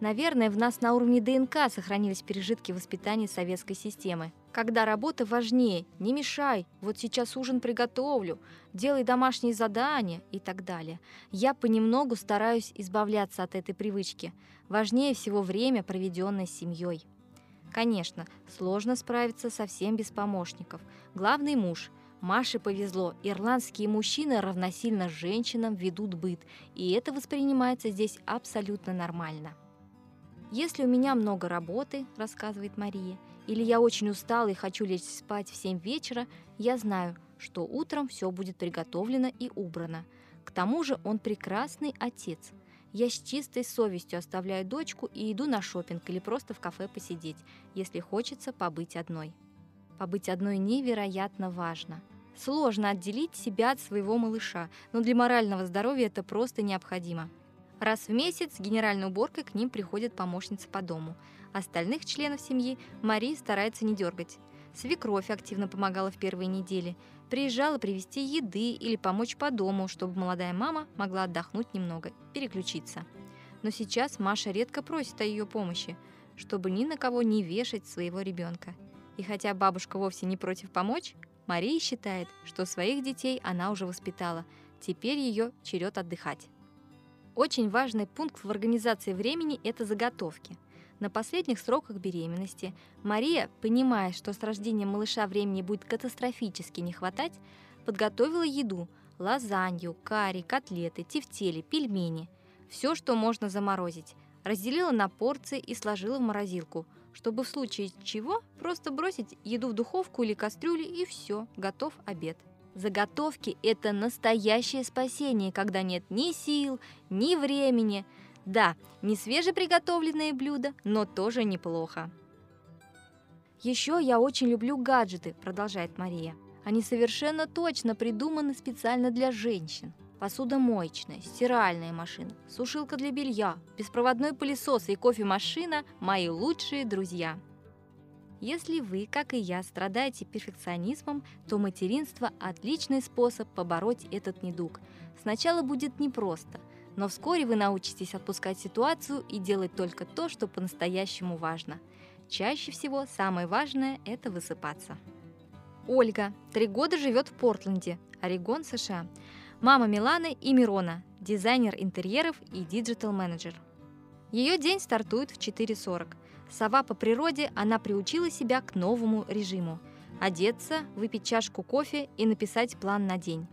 Наверное, в нас на уровне ДНК сохранились пережитки воспитания советской системы. Когда работа важнее, не мешай, вот сейчас ужин приготовлю, делай домашние задания и так далее. Я понемногу стараюсь избавляться от этой привычки. Важнее всего время, проведенное с семьей. Конечно, сложно справиться совсем без помощников. Главный муж. Маше повезло, ирландские мужчины равносильно женщинам ведут быт, и это воспринимается здесь абсолютно нормально. «Если у меня много работы, — рассказывает Мария, — или я очень устала и хочу лечь спать в 7 вечера, я знаю, что утром все будет приготовлено и убрано. К тому же он прекрасный отец. Я с чистой совестью оставляю дочку и иду на шопинг или просто в кафе посидеть, если хочется побыть одной. Побыть одной невероятно важно. Сложно отделить себя от своего малыша, но для морального здоровья это просто необходимо. Раз в месяц генеральной уборкой к ним приходит помощница по дому. Остальных членов семьи Мария старается не дергать. Свекровь активно помогала в первые недели. Приезжала привезти еды или помочь по дому, чтобы молодая мама могла отдохнуть немного, переключиться. Но сейчас Маша редко просит о ее помощи, чтобы ни на кого не вешать своего ребенка. И хотя бабушка вовсе не против помочь, Мария считает, что своих детей она уже воспитала. Теперь ее черед отдыхать. Очень важный пункт в организации времени – это заготовки. На последних сроках беременности Мария, понимая, что с рождением малыша времени будет катастрофически не хватать, подготовила еду – лазанью, карри, котлеты, тефтели, пельмени – все, что можно заморозить. Разделила на порции и сложила в морозилку, чтобы в случае чего просто бросить еду в духовку или кастрюлю и все, готов обед. Заготовки – это настоящее спасение, когда нет ни сил, ни времени. Да, не свежеприготовленные блюда, но тоже неплохо. Еще я очень люблю гаджеты, продолжает Мария. Они совершенно точно придуманы специально для женщин. Посудомоечная, стиральная машина, сушилка для белья, беспроводной пылесос и кофемашина – мои лучшие друзья. Если вы, как и я, страдаете перфекционизмом, то материнство – отличный способ побороть этот недуг. Сначала будет непросто, но вскоре вы научитесь отпускать ситуацию и делать только то, что по-настоящему важно. Чаще всего самое важное – это высыпаться. Ольга три года живет в Портленде, Орегон, США. Мама Миланы и Мирона, дизайнер интерьеров и digital-менеджер. Ее день стартует в 4.40 – Сова по природе, она приучила себя к новому режиму. Одеться, выпить чашку кофе и написать план на день.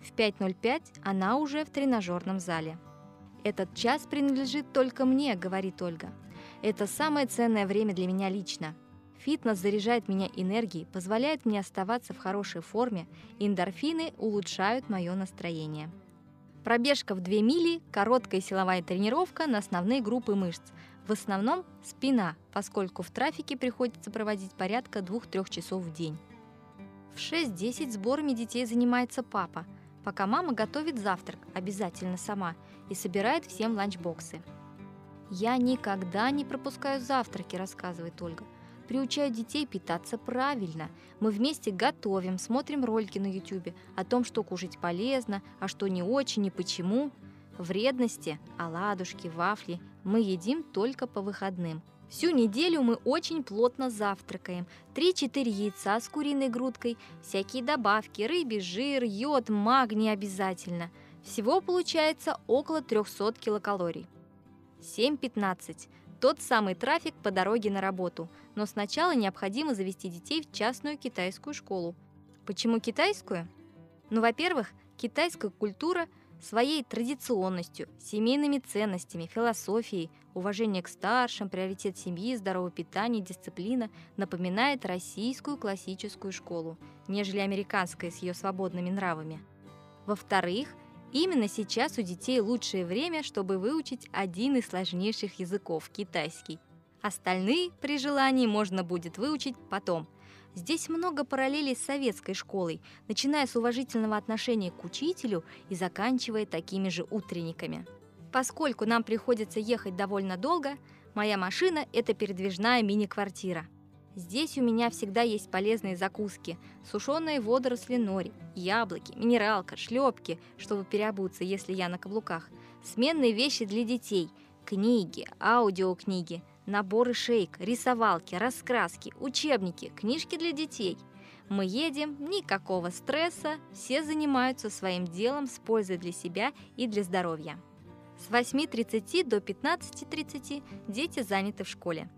В 5.05 она уже в тренажерном зале. «Этот час принадлежит только мне», — говорит Ольга. «Это самое ценное время для меня лично. Фитнес заряжает меня энергией, позволяет мне оставаться в хорошей форме, эндорфины улучшают мое настроение». Пробежка в 2 мили, короткая силовая тренировка на основные группы мышц, в основном спина, поскольку в трафике приходится проводить порядка 2-3 часов в день. В 6-10 сборами детей занимается папа, пока мама готовит завтрак, обязательно сама, и собирает всем ланчбоксы. «Я никогда не пропускаю завтраки», – рассказывает Ольга. «Приучаю детей питаться правильно. Мы вместе готовим, смотрим ролики на YouTube о том, что кушать полезно, а что не очень и почему. Вредности, оладушки, вафли мы едим только по выходным. Всю неделю мы очень плотно завтракаем. 3-4 яйца с куриной грудкой, всякие добавки, рыбий жир, йод, магний обязательно. Всего получается около 300 килокалорий. 7.15. Тот самый трафик по дороге на работу. Но сначала необходимо завести детей в частную китайскую школу. Почему китайскую? Ну, во-первых, китайская культура – своей традиционностью, семейными ценностями, философией, уважение к старшим, приоритет семьи, здоровое питание, дисциплина напоминает российскую классическую школу, нежели американская с ее свободными нравами. Во-вторых, именно сейчас у детей лучшее время, чтобы выучить один из сложнейших языков – китайский. Остальные при желании можно будет выучить потом – Здесь много параллелей с советской школой, начиная с уважительного отношения к учителю и заканчивая такими же утренниками. Поскольку нам приходится ехать довольно долго, Моя машина – это передвижная мини-квартира. Здесь у меня всегда есть полезные закуски, сушеные водоросли нори, яблоки, минералка, шлепки, чтобы переобуться, если я на каблуках, сменные вещи для детей, книги, аудиокниги, наборы шейк, рисовалки, раскраски, учебники, книжки для детей. Мы едем, никакого стресса, все занимаются своим делом с пользой для себя и для здоровья. С 8.30 до 15.30 дети заняты в школе.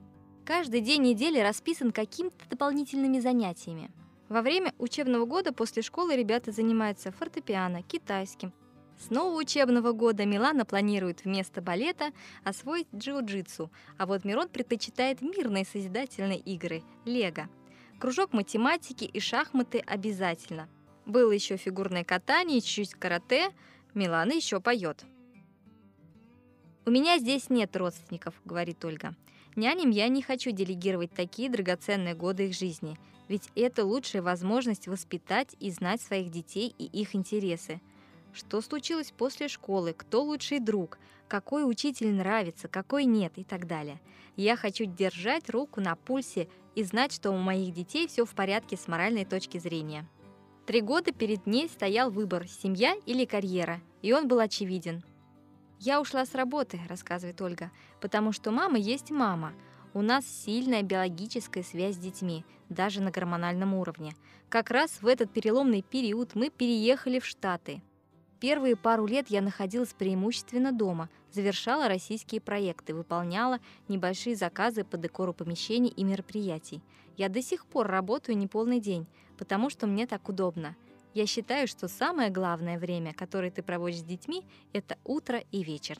Каждый день недели расписан какими-то дополнительными занятиями. Во время учебного года после школы ребята занимаются фортепиано, китайским, с нового учебного года Милана планирует вместо балета освоить джиу-джитсу, а вот Мирон предпочитает мирные созидательные игры – лего. Кружок математики и шахматы обязательно. Было еще фигурное катание, чуть-чуть карате, Милана еще поет. «У меня здесь нет родственников», — говорит Ольга. «Няням я не хочу делегировать такие драгоценные годы их жизни, ведь это лучшая возможность воспитать и знать своих детей и их интересы. Что случилось после школы, кто лучший друг, какой учитель нравится, какой нет и так далее. Я хочу держать руку на пульсе и знать, что у моих детей все в порядке с моральной точки зрения. Три года перед ней стоял выбор – семья или карьера, и он был очевиден. «Я ушла с работы», – рассказывает Ольга, «потому что мама есть мама. У нас сильная биологическая связь с детьми, даже на гормональном уровне. Как раз в этот переломный период мы переехали в Штаты – Первые пару лет я находилась преимущественно дома, завершала российские проекты, выполняла небольшие заказы по декору помещений и мероприятий. Я до сих пор работаю не полный день, потому что мне так удобно. Я считаю, что самое главное время, которое ты проводишь с детьми, это утро и вечер.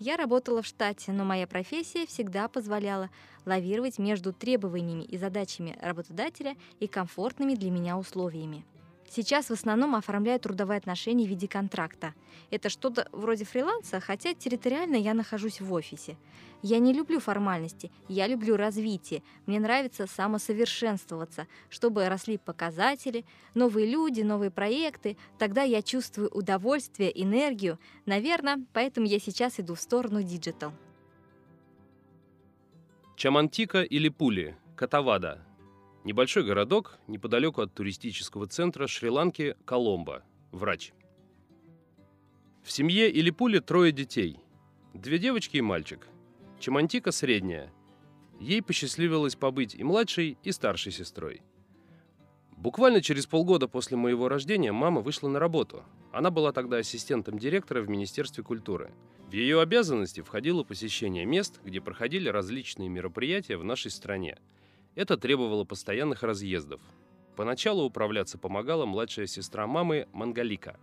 Я работала в штате, но моя профессия всегда позволяла лавировать между требованиями и задачами работодателя и комфортными для меня условиями. Сейчас в основном оформляют трудовые отношения в виде контракта. Это что-то вроде фриланса, хотя территориально я нахожусь в офисе. Я не люблю формальности, я люблю развитие. Мне нравится самосовершенствоваться, чтобы росли показатели, новые люди, новые проекты. Тогда я чувствую удовольствие, энергию. Наверное, поэтому я сейчас иду в сторону digital. Чамантика или Пули, Катавада, Небольшой городок неподалеку от туристического центра Шри-Ланки Коломбо. Врач. В семье или пуле трое детей. Две девочки и мальчик. Чамантика средняя. Ей посчастливилось побыть и младшей, и старшей сестрой. Буквально через полгода после моего рождения мама вышла на работу. Она была тогда ассистентом директора в Министерстве культуры. В ее обязанности входило посещение мест, где проходили различные мероприятия в нашей стране – это требовало постоянных разъездов. Поначалу управляться помогала младшая сестра мамы Мангалика,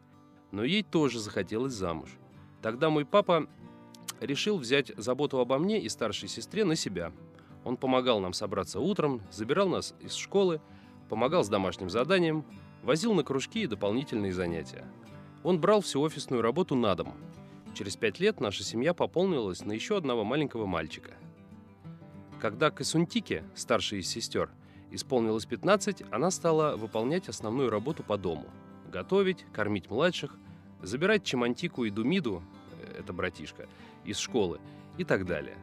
но ей тоже захотелось замуж. Тогда мой папа решил взять заботу обо мне и старшей сестре на себя. Он помогал нам собраться утром, забирал нас из школы, помогал с домашним заданием, возил на кружки и дополнительные занятия. Он брал всю офисную работу на дом. Через пять лет наша семья пополнилась на еще одного маленького мальчика – когда Касунтике, старшей из сестер, исполнилось 15, она стала выполнять основную работу по дому. Готовить, кормить младших, забирать Чемантику и Думиду, э, это братишка, из школы и так далее.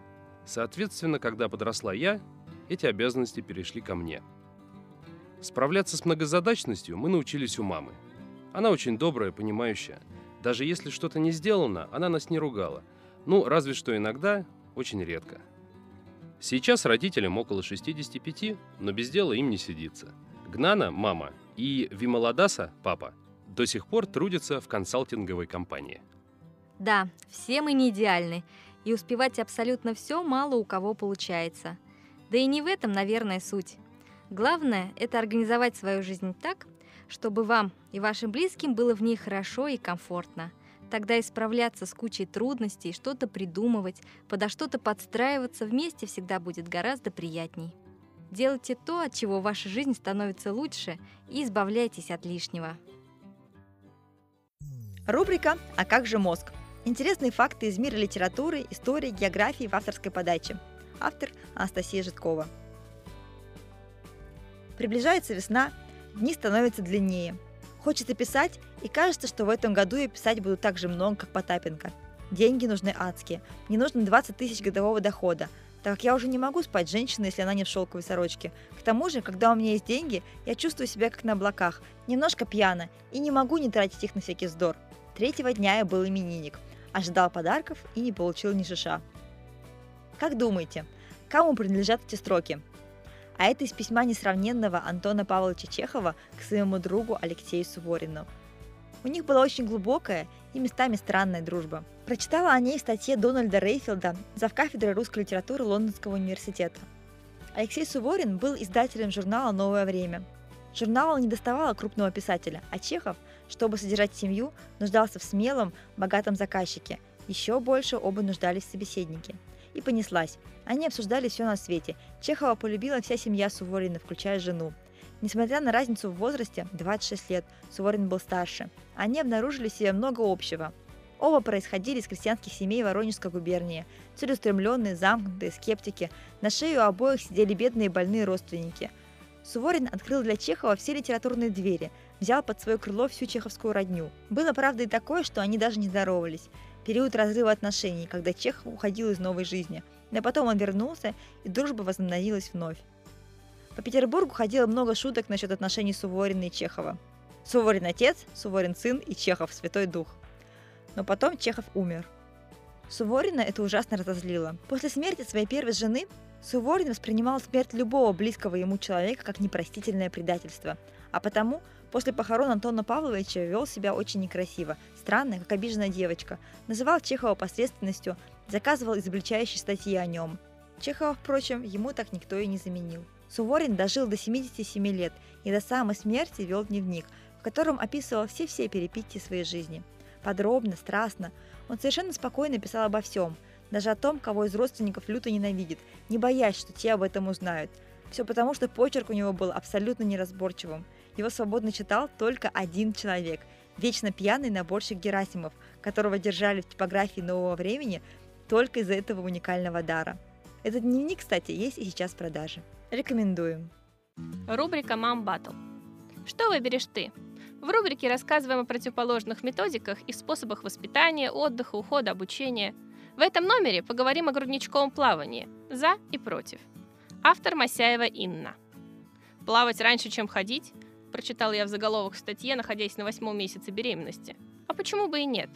Соответственно, когда подросла я, эти обязанности перешли ко мне. Справляться с многозадачностью мы научились у мамы. Она очень добрая, понимающая. Даже если что-то не сделано, она нас не ругала. Ну, разве что иногда, очень редко – Сейчас родителям около 65, но без дела им не сидится. Гнана, мама, и Вималадаса, папа, до сих пор трудятся в консалтинговой компании. Да, все мы не идеальны, и успевать абсолютно все мало у кого получается. Да и не в этом, наверное, суть. Главное – это организовать свою жизнь так, чтобы вам и вашим близким было в ней хорошо и комфортно – Тогда исправляться с кучей трудностей, что-то придумывать, подо что-то подстраиваться вместе всегда будет гораздо приятней. Делайте то, от чего ваша жизнь становится лучше, и избавляйтесь от лишнего. Рубрика «А как же мозг?» Интересные факты из мира литературы, истории, географии в авторской подаче. Автор Анастасия Житкова. Приближается весна, дни становятся длиннее – Хочется писать, и кажется, что в этом году я писать буду так же много, как Потапенко. Деньги нужны адские. Мне нужно 20 тысяч годового дохода, так как я уже не могу спать женщиной, если она не в шелковой сорочке. К тому же, когда у меня есть деньги, я чувствую себя как на облаках, немножко пьяна, и не могу не тратить их на всякий вздор. Третьего дня я был именинник, ожидал подарков и не получил ни шиша. Как думаете, кому принадлежат эти строки? А это из письма несравненного Антона Павловича Чехова к своему другу Алексею Суворину. У них была очень глубокая и местами странная дружба. Прочитала о ней в статье Дональда Рейфилда, завкафедры русской литературы Лондонского университета. Алексей Суворин был издателем журнала «Новое время». Журналу не доставало крупного писателя, а Чехов, чтобы содержать семью, нуждался в смелом, богатом заказчике. Еще больше оба нуждались в собеседнике – и понеслась. Они обсуждали все на свете. Чехова полюбила вся семья Суворина, включая жену. Несмотря на разницу в возрасте, 26 лет, Суворин был старше. Они обнаружили себе много общего. Оба происходили из крестьянских семей Воронежской губернии. Целеустремленные, замкнутые, скептики. На шею обоих сидели бедные больные родственники. Суворин открыл для Чехова все литературные двери, взял под свое крыло всю чеховскую родню. Было, правда, и такое, что они даже не здоровались период разрыва отношений, когда Чехов уходил из новой жизни. Но потом он вернулся, и дружба возобновилась вновь. По Петербургу ходило много шуток насчет отношений Суворина и Чехова. Суворин отец, Суворин сын и Чехов святой дух. Но потом Чехов умер. Суворина это ужасно разозлило. После смерти своей первой жены Суворин воспринимал смерть любого близкого ему человека как непростительное предательство, а потому После похорон Антона Павловича вел себя очень некрасиво, странно, как обиженная девочка, называл Чехова посредственностью, заказывал изобличающие статьи о нем. Чехова, впрочем, ему так никто и не заменил. Суворин дожил до 77 лет и до самой смерти вел дневник, в котором описывал все-все перипетии своей жизни. Подробно, страстно. Он совершенно спокойно писал обо всем, даже о том, кого из родственников люто ненавидит, не боясь, что те об этом узнают. Все потому, что почерк у него был абсолютно неразборчивым. Его свободно читал только один человек – вечно пьяный наборщик Герасимов, которого держали в типографии нового времени только из-за этого уникального дара. Этот дневник, кстати, есть и сейчас в продаже. Рекомендуем. Рубрика «Мам Баттл». Что выберешь ты? В рубрике рассказываем о противоположных методиках и способах воспитания, отдыха, ухода, обучения. В этом номере поговорим о грудничковом плавании «За» и «Против». Автор Масяева Инна. Плавать раньше, чем ходить? Прочитал я в заголовок в статье, находясь на восьмом месяце беременности. А почему бы и нет?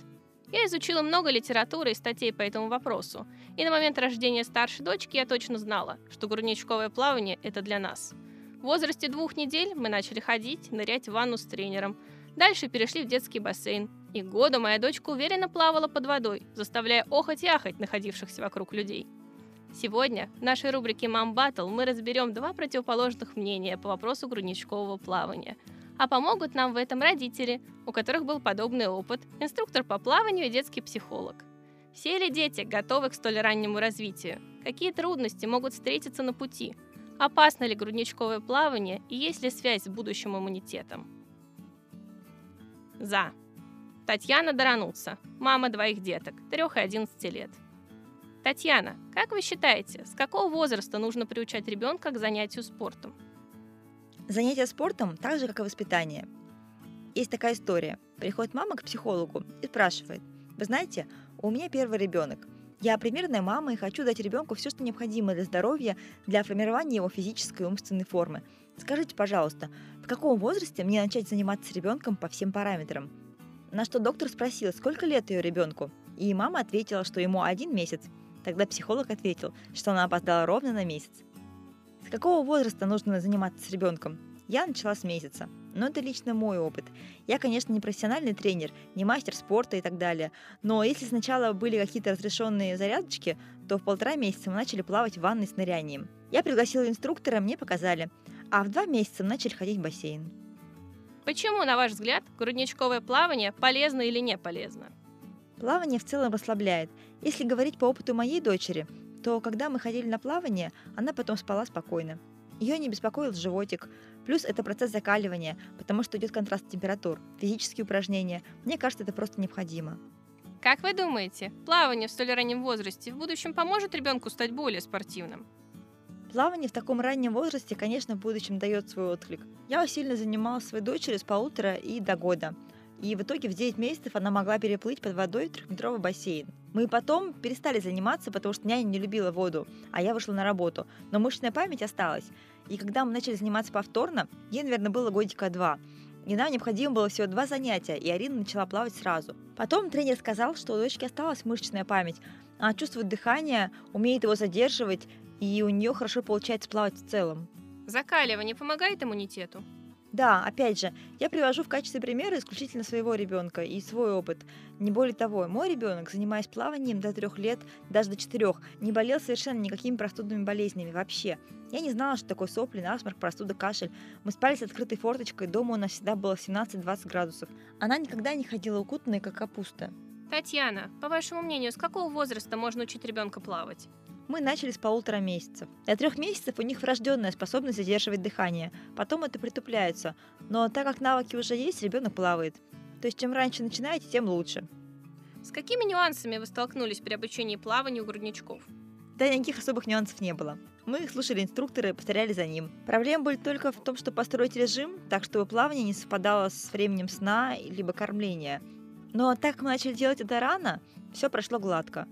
Я изучила много литературы и статей по этому вопросу, и на момент рождения старшей дочки я точно знала, что грудничковое плавание – это для нас. В возрасте двух недель мы начали ходить, нырять в ванну с тренером. Дальше перешли в детский бассейн. И года моя дочка уверенно плавала под водой, заставляя охоть и ахать находившихся вокруг людей – Сегодня в нашей рубрике «Мам Баттл» мы разберем два противоположных мнения по вопросу грудничкового плавания. А помогут нам в этом родители, у которых был подобный опыт, инструктор по плаванию и детский психолог. Все ли дети готовы к столь раннему развитию? Какие трудности могут встретиться на пути? Опасно ли грудничковое плавание и есть ли связь с будущим иммунитетом? За. Татьяна Дорануца, мама двоих деток, 3 и 11 лет – Татьяна, как вы считаете, с какого возраста нужно приучать ребенка к занятию спортом? Занятие спортом так же, как и воспитание. Есть такая история. Приходит мама к психологу и спрашивает, вы знаете, у меня первый ребенок. Я примерная мама и хочу дать ребенку все, что необходимо для здоровья, для формирования его физической и умственной формы. Скажите, пожалуйста, в каком возрасте мне начать заниматься с ребенком по всем параметрам? На что доктор спросил, сколько лет ее ребенку? И мама ответила, что ему один месяц. Тогда психолог ответил, что она опоздала ровно на месяц. С какого возраста нужно заниматься с ребенком? Я начала с месяца. Но это лично мой опыт. Я, конечно, не профессиональный тренер, не мастер спорта и так далее. Но если сначала были какие-то разрешенные зарядочки, то в полтора месяца мы начали плавать в ванной с нырянием. Я пригласила инструктора, мне показали. А в два месяца мы начали ходить в бассейн. Почему, на ваш взгляд, грудничковое плавание полезно или не полезно? Плавание в целом расслабляет. Если говорить по опыту моей дочери, то когда мы ходили на плавание, она потом спала спокойно. Ее не беспокоил животик. Плюс это процесс закаливания, потому что идет контраст температур, физические упражнения. Мне кажется, это просто необходимо. Как вы думаете, плавание в столь раннем возрасте в будущем поможет ребенку стать более спортивным? Плавание в таком раннем возрасте, конечно, в будущем дает свой отклик. Я сильно занималась своей дочерью с полутора и до года – и в итоге в 9 месяцев она могла переплыть под водой трехметровый бассейн. Мы потом перестали заниматься, потому что няня не любила воду, а я вышла на работу. Но мышечная память осталась. И когда мы начали заниматься повторно, ей, наверное, было годика два. И нам необходимо было всего два занятия, и Арина начала плавать сразу. Потом тренер сказал, что у дочки осталась мышечная память. Она чувствует дыхание, умеет его задерживать, и у нее хорошо получается плавать в целом. Закаливание помогает иммунитету? Да, опять же, я привожу в качестве примера исключительно своего ребенка и свой опыт. Не более того, мой ребенок, занимаясь плаванием до трех лет, даже до четырех, не болел совершенно никакими простудными болезнями вообще. Я не знала, что такое сопли, насморк, простуда, кашель. Мы спали с открытой форточкой, дома у нас всегда было 17-20 градусов. Она никогда не ходила укутанной, как капуста. Татьяна, по вашему мнению, с какого возраста можно учить ребенка плавать? Мы начали с полутора месяцев. До трех месяцев у них врожденная способность задерживать дыхание. Потом это притупляется. Но так как навыки уже есть, ребенок плавает. То есть чем раньше начинаете, тем лучше. С какими нюансами вы столкнулись при обучении плаванию у грудничков? Да никаких особых нюансов не было. Мы слушали инструктора и повторяли за ним. Проблемы были только в том, что построить режим, так чтобы плавание не совпадало с временем сна либо кормления. Но так как мы начали делать это рано, все прошло гладко.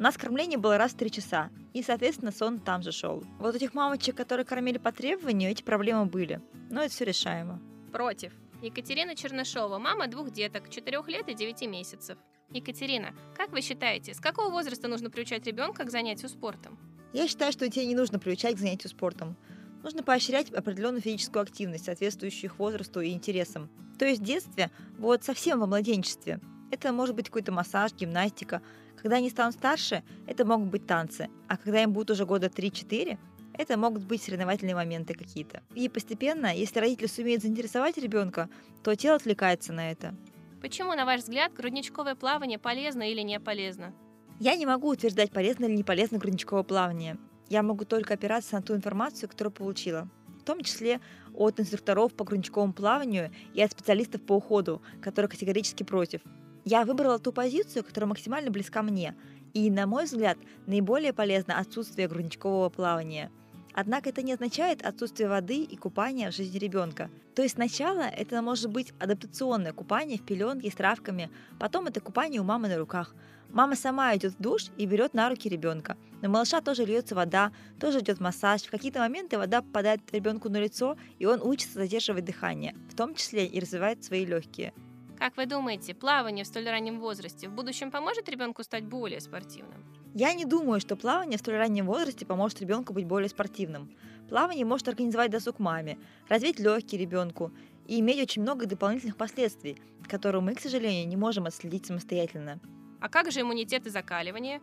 У нас кормление было раз в три часа, и, соответственно, сон там же шел. Вот у этих мамочек, которые кормили по требованию, эти проблемы были. Но это все решаемо. Против. Екатерина Чернышова, мама двух деток, 4 лет и 9 месяцев. Екатерина, как вы считаете, с какого возраста нужно приучать ребенка к занятию спортом? Я считаю, что детей не нужно приучать к занятию спортом. Нужно поощрять определенную физическую активность, соответствующую их возрасту и интересам. То есть в детстве, вот совсем во младенчестве. Это может быть какой-то массаж, гимнастика, когда они станут старше, это могут быть танцы, а когда им будет уже года 3-4, это могут быть соревновательные моменты какие-то. И постепенно, если родители сумеют заинтересовать ребенка, то тело отвлекается на это. Почему, на ваш взгляд, грудничковое плавание полезно или не полезно? Я не могу утверждать, полезно или не полезно грудничковое плавание. Я могу только опираться на ту информацию, которую получила. В том числе от инструкторов по грудничковому плаванию и от специалистов по уходу, которые категорически против. Я выбрала ту позицию, которая максимально близка мне, и, на мой взгляд, наиболее полезно отсутствие грудничкового плавания. Однако это не означает отсутствие воды и купания в жизни ребенка. То есть сначала это может быть адаптационное купание в пеленке с травками, потом это купание у мамы на руках. Мама сама идет в душ и берет на руки ребенка. На малыша тоже льется вода, тоже идет массаж. В какие-то моменты вода попадает ребенку на лицо, и он учится задерживать дыхание, в том числе и развивает свои легкие. Как вы думаете, плавание в столь раннем возрасте в будущем поможет ребенку стать более спортивным? Я не думаю, что плавание в столь раннем возрасте поможет ребенку быть более спортивным. Плавание может организовать досуг маме, развить легкие ребенку и иметь очень много дополнительных последствий, которые мы, к сожалению, не можем отследить самостоятельно. А как же иммунитет и закаливание?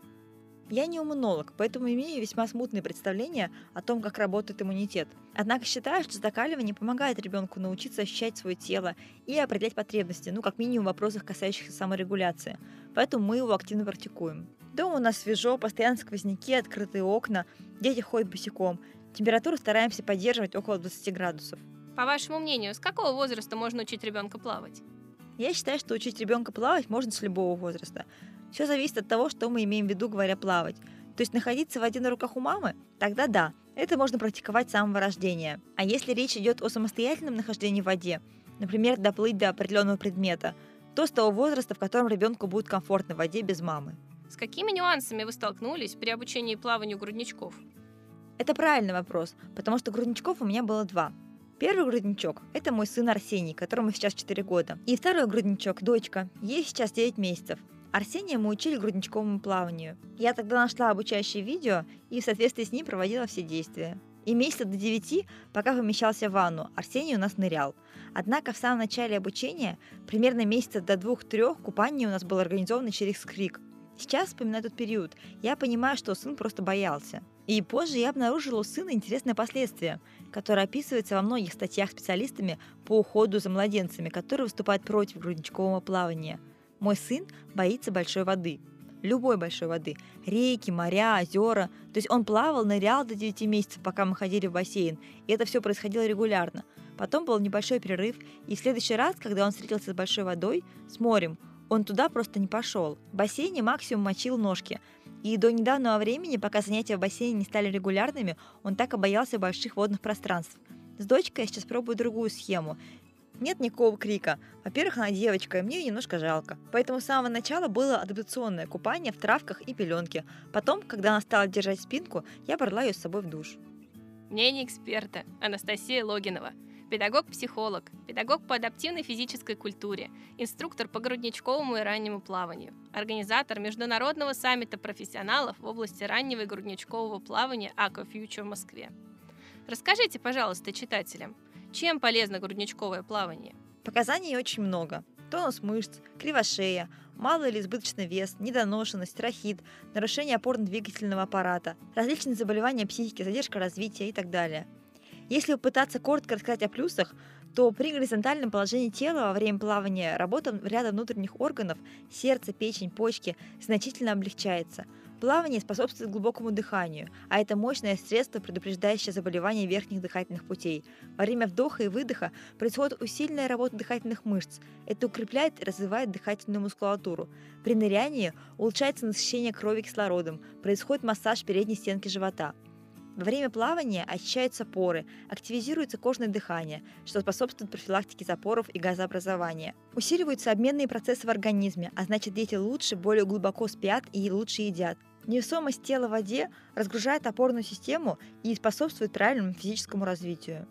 Я не иммунолог, поэтому имею весьма смутные представления о том, как работает иммунитет. Однако считаю, что закаливание помогает ребенку научиться ощущать свое тело и определять потребности, ну, как минимум в вопросах, касающихся саморегуляции. Поэтому мы его активно практикуем. Дома у нас свежо, постоянно сквозняки, открытые окна, дети ходят босиком. Температуру стараемся поддерживать около 20 градусов. По вашему мнению, с какого возраста можно учить ребенка плавать? Я считаю, что учить ребенка плавать можно с любого возраста. Все зависит от того, что мы имеем в виду, говоря плавать. То есть находиться в воде на руках у мамы? Тогда да, это можно практиковать с самого рождения. А если речь идет о самостоятельном нахождении в воде, например, доплыть до определенного предмета, то с того возраста, в котором ребенку будет комфортно в воде без мамы. С какими нюансами вы столкнулись при обучении плаванию грудничков? Это правильный вопрос, потому что грудничков у меня было два. Первый грудничок – это мой сын Арсений, которому сейчас 4 года. И второй грудничок – дочка, ей сейчас 9 месяцев. Арсения мы учили грудничковому плаванию. Я тогда нашла обучающее видео и в соответствии с ним проводила все действия. И месяца до 9, пока помещался в ванну, Арсений у нас нырял. Однако в самом начале обучения, примерно месяца до 2-3, купание у нас было организовано через крик. Сейчас, вспоминая тот период, я понимаю, что сын просто боялся. И позже я обнаружила у сына интересное последствие, которое описывается во многих статьях специалистами по уходу за младенцами, которые выступают против грудничкового плавания – мой сын боится большой воды. Любой большой воды. Реки, моря, озера. То есть он плавал, нырял до 9 месяцев, пока мы ходили в бассейн. И это все происходило регулярно. Потом был небольшой перерыв, и в следующий раз, когда он встретился с большой водой, с морем, он туда просто не пошел. В бассейне максимум мочил ножки. И до недавнего времени, пока занятия в бассейне не стали регулярными, он так и боялся больших водных пространств. С дочкой я сейчас пробую другую схему. Нет никакого крика. Во-первых, она девочка, и мне ее немножко жалко. Поэтому с самого начала было адаптационное купание в травках и пеленке. Потом, когда она стала держать спинку, я брала ее с собой в душ. Мнение эксперта Анастасия Логинова. Педагог-психолог, педагог по адаптивной физической культуре, инструктор по грудничковому и раннему плаванию, организатор международного саммита профессионалов в области раннего и грудничкового плавания Future в Москве. Расскажите, пожалуйста, читателям, чем полезно грудничковое плавание? Показаний очень много. Тонус мышц, кривошея, малый или избыточный вес, недоношенность, рахит, нарушение опорно-двигательного аппарата, различные заболевания психики, задержка развития и так далее. Если попытаться коротко рассказать о плюсах, то при горизонтальном положении тела во время плавания работа ряда внутренних органов, сердце, печень, почки значительно облегчается – Плавание способствует глубокому дыханию, а это мощное средство, предупреждающее заболевания верхних дыхательных путей. Во время вдоха и выдоха происходит усиленная работа дыхательных мышц. Это укрепляет и развивает дыхательную мускулатуру. При нырянии улучшается насыщение крови кислородом, происходит массаж передней стенки живота. Во время плавания очищаются поры, активизируется кожное дыхание, что способствует профилактике запоров и газообразования. Усиливаются обменные процессы в организме, а значит дети лучше, более глубоко спят и лучше едят. Невесомость тела в воде разгружает опорную систему и способствует правильному физическому развитию.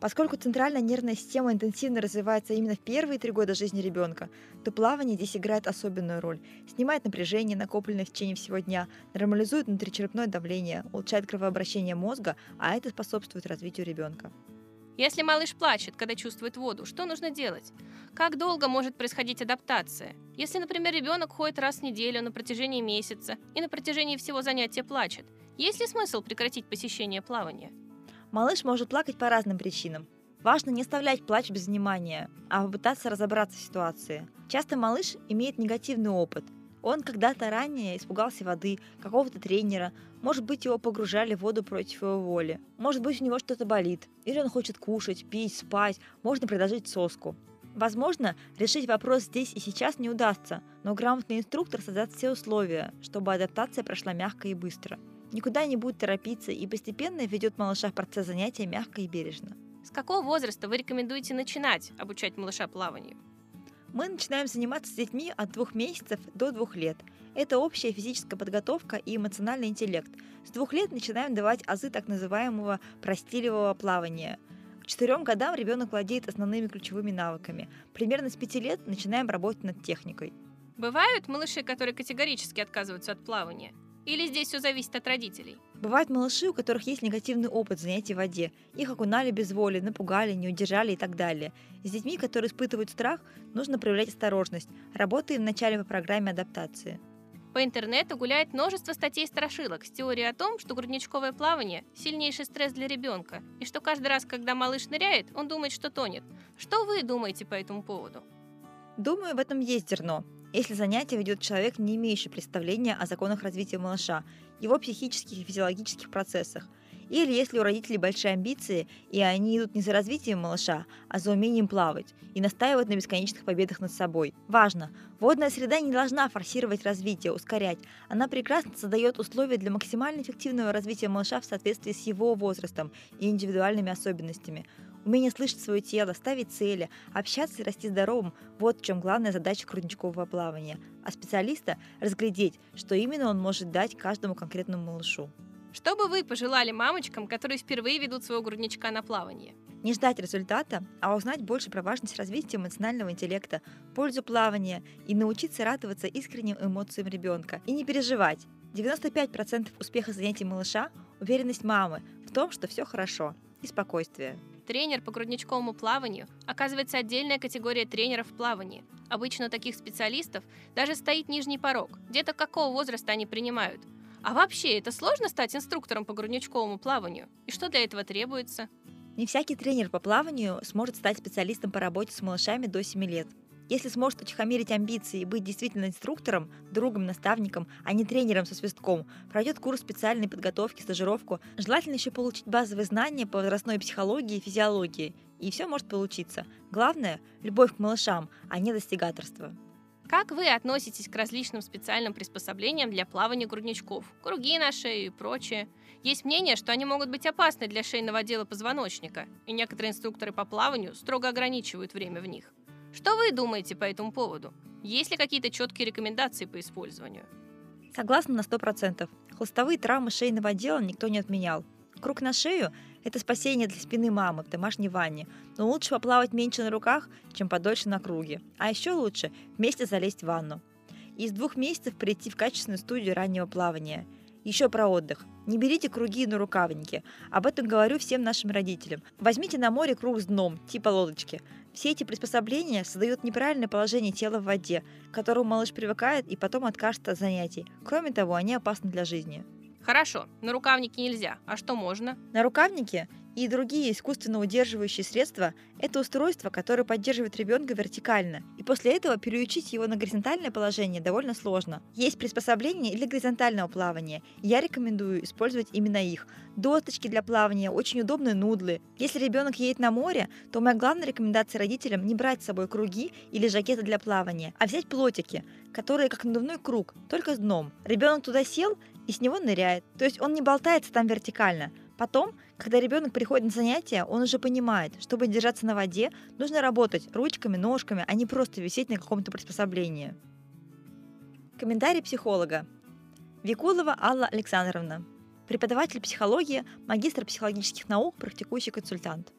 Поскольку центральная нервная система интенсивно развивается именно в первые три года жизни ребенка, то плавание здесь играет особенную роль. Снимает напряжение, накопленное в течение всего дня, нормализует внутричерепное давление, улучшает кровообращение мозга, а это способствует развитию ребенка. Если малыш плачет, когда чувствует воду, что нужно делать? Как долго может происходить адаптация? Если, например, ребенок ходит раз в неделю на протяжении месяца и на протяжении всего занятия плачет, есть ли смысл прекратить посещение плавания? Малыш может плакать по разным причинам. Важно не оставлять плач без внимания, а попытаться разобраться в ситуации. Часто малыш имеет негативный опыт, он когда-то ранее испугался воды, какого-то тренера, может быть, его погружали в воду против его воли. Может быть, у него что-то болит. Или он хочет кушать, пить, спать. Можно предложить соску. Возможно, решить вопрос здесь и сейчас не удастся, но грамотный инструктор создаст все условия, чтобы адаптация прошла мягко и быстро. Никуда не будет торопиться и постепенно ведет малыша в процесс занятия мягко и бережно. С какого возраста вы рекомендуете начинать обучать малыша плаванию? Мы начинаем заниматься с детьми от двух месяцев до двух лет. Это общая физическая подготовка и эмоциональный интеллект. С двух лет начинаем давать азы так называемого простилевого плавания. К четырем годам ребенок владеет основными ключевыми навыками. Примерно с пяти лет начинаем работать над техникой. Бывают малыши, которые категорически отказываются от плавания? Или здесь все зависит от родителей? Бывают малыши, у которых есть негативный опыт занятий в воде. Их окунали без воли, напугали, не удержали и так далее. С детьми, которые испытывают страх, нужно проявлять осторожность. Работаем вначале по программе адаптации. По интернету гуляет множество статей-страшилок с теорией о том, что грудничковое плавание – сильнейший стресс для ребенка, и что каждый раз, когда малыш ныряет, он думает, что тонет. Что вы думаете по этому поводу? Думаю, в этом есть зерно если занятие ведет человек, не имеющий представления о законах развития малыша, его психических и физиологических процессах, или если у родителей большие амбиции, и они идут не за развитием малыша, а за умением плавать, и настаивают на бесконечных победах над собой. Важно! Водная среда не должна форсировать развитие, ускорять. Она прекрасно создает условия для максимально эффективного развития малыша в соответствии с его возрастом и индивидуальными особенностями. Умение слышать свое тело, ставить цели, общаться и расти здоровым – вот в чем главная задача грудничкового плавания. А специалиста – разглядеть, что именно он может дать каждому конкретному малышу. Что бы вы пожелали мамочкам, которые впервые ведут своего грудничка на плавание? Не ждать результата, а узнать больше про важность развития эмоционального интеллекта, пользу плавания и научиться радоваться искренним эмоциям ребенка. И не переживать. 95% успеха занятий малыша – уверенность мамы в том, что все хорошо, и спокойствие тренер по грудничковому плаванию оказывается отдельная категория тренеров в плавании. Обычно у таких специалистов даже стоит нижний порог, где-то какого возраста они принимают. А вообще, это сложно стать инструктором по грудничковому плаванию? И что для этого требуется? Не всякий тренер по плаванию сможет стать специалистом по работе с малышами до 7 лет. Если сможет утихомирить амбиции и быть действительно инструктором, другом, наставником, а не тренером со свистком, пройдет курс специальной подготовки, стажировку, желательно еще получить базовые знания по возрастной психологии и физиологии, и все может получиться. Главное – любовь к малышам, а не достигаторство. Как вы относитесь к различным специальным приспособлениям для плавания грудничков? Круги на шею и прочее. Есть мнение, что они могут быть опасны для шейного отдела позвоночника, и некоторые инструкторы по плаванию строго ограничивают время в них. Что вы думаете по этому поводу? Есть ли какие-то четкие рекомендации по использованию? Согласна на 100%. Хлыстовые травмы шейного отдела никто не отменял. Круг на шею – это спасение для спины мамы в домашней ванне, но лучше поплавать меньше на руках, чем подольше на круге. А еще лучше вместе залезть в ванну. Из двух месяцев прийти в качественную студию раннего плавания. Еще про отдых. Не берите круги на рукавники. Об этом говорю всем нашим родителям. Возьмите на море круг с дном, типа лодочки. Все эти приспособления создают неправильное положение тела в воде, к которому малыш привыкает и потом откажется от занятий. Кроме того, они опасны для жизни. Хорошо, на рукавники нельзя. А что можно? На рукавнике и другие искусственно удерживающие средства – это устройство, которое поддерживает ребенка вертикально, и после этого переучить его на горизонтальное положение довольно сложно. Есть приспособления для горизонтального плавания, я рекомендую использовать именно их. Досточки для плавания, очень удобные нудлы. Если ребенок едет на море, то моя главная рекомендация родителям не брать с собой круги или жакеты для плавания, а взять плотики, которые как надувной круг, только с дном. Ребенок туда сел и с него ныряет, то есть он не болтается там вертикально – Потом, когда ребенок приходит на занятия, он уже понимает, чтобы держаться на воде, нужно работать ручками, ножками, а не просто висеть на каком-то приспособлении. Комментарий психолога. Викулова Алла Александровна. Преподаватель психологии, магистр психологических наук, практикующий консультант.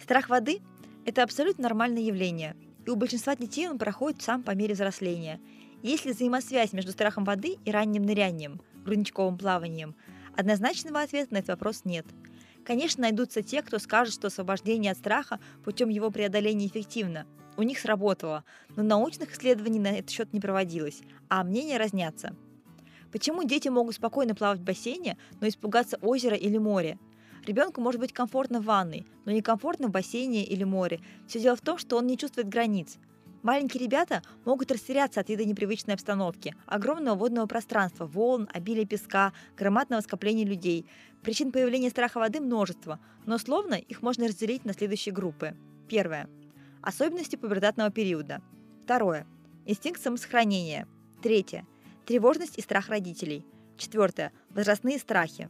Страх воды – это абсолютно нормальное явление, и у большинства детей он проходит сам по мере взросления. Есть ли взаимосвязь между страхом воды и ранним нырянием – грудничковым плаванием? Однозначного ответа на этот вопрос нет. Конечно, найдутся те, кто скажет, что освобождение от страха путем его преодоления эффективно. У них сработало, но научных исследований на этот счет не проводилось, а мнения разнятся. Почему дети могут спокойно плавать в бассейне, но испугаться озера или моря? Ребенку может быть комфортно в ванной, но некомфортно в бассейне или море. Все дело в том, что он не чувствует границ. Маленькие ребята могут растеряться от вида непривычной обстановки, огромного водного пространства, волн, обилия песка, громадного скопления людей. Причин появления страха воды множество, но словно их можно разделить на следующие группы. Первое. Особенности пубертатного периода. Второе. Инстинкт самосохранения. Третье. Тревожность и страх родителей. Четвертое. Возрастные страхи.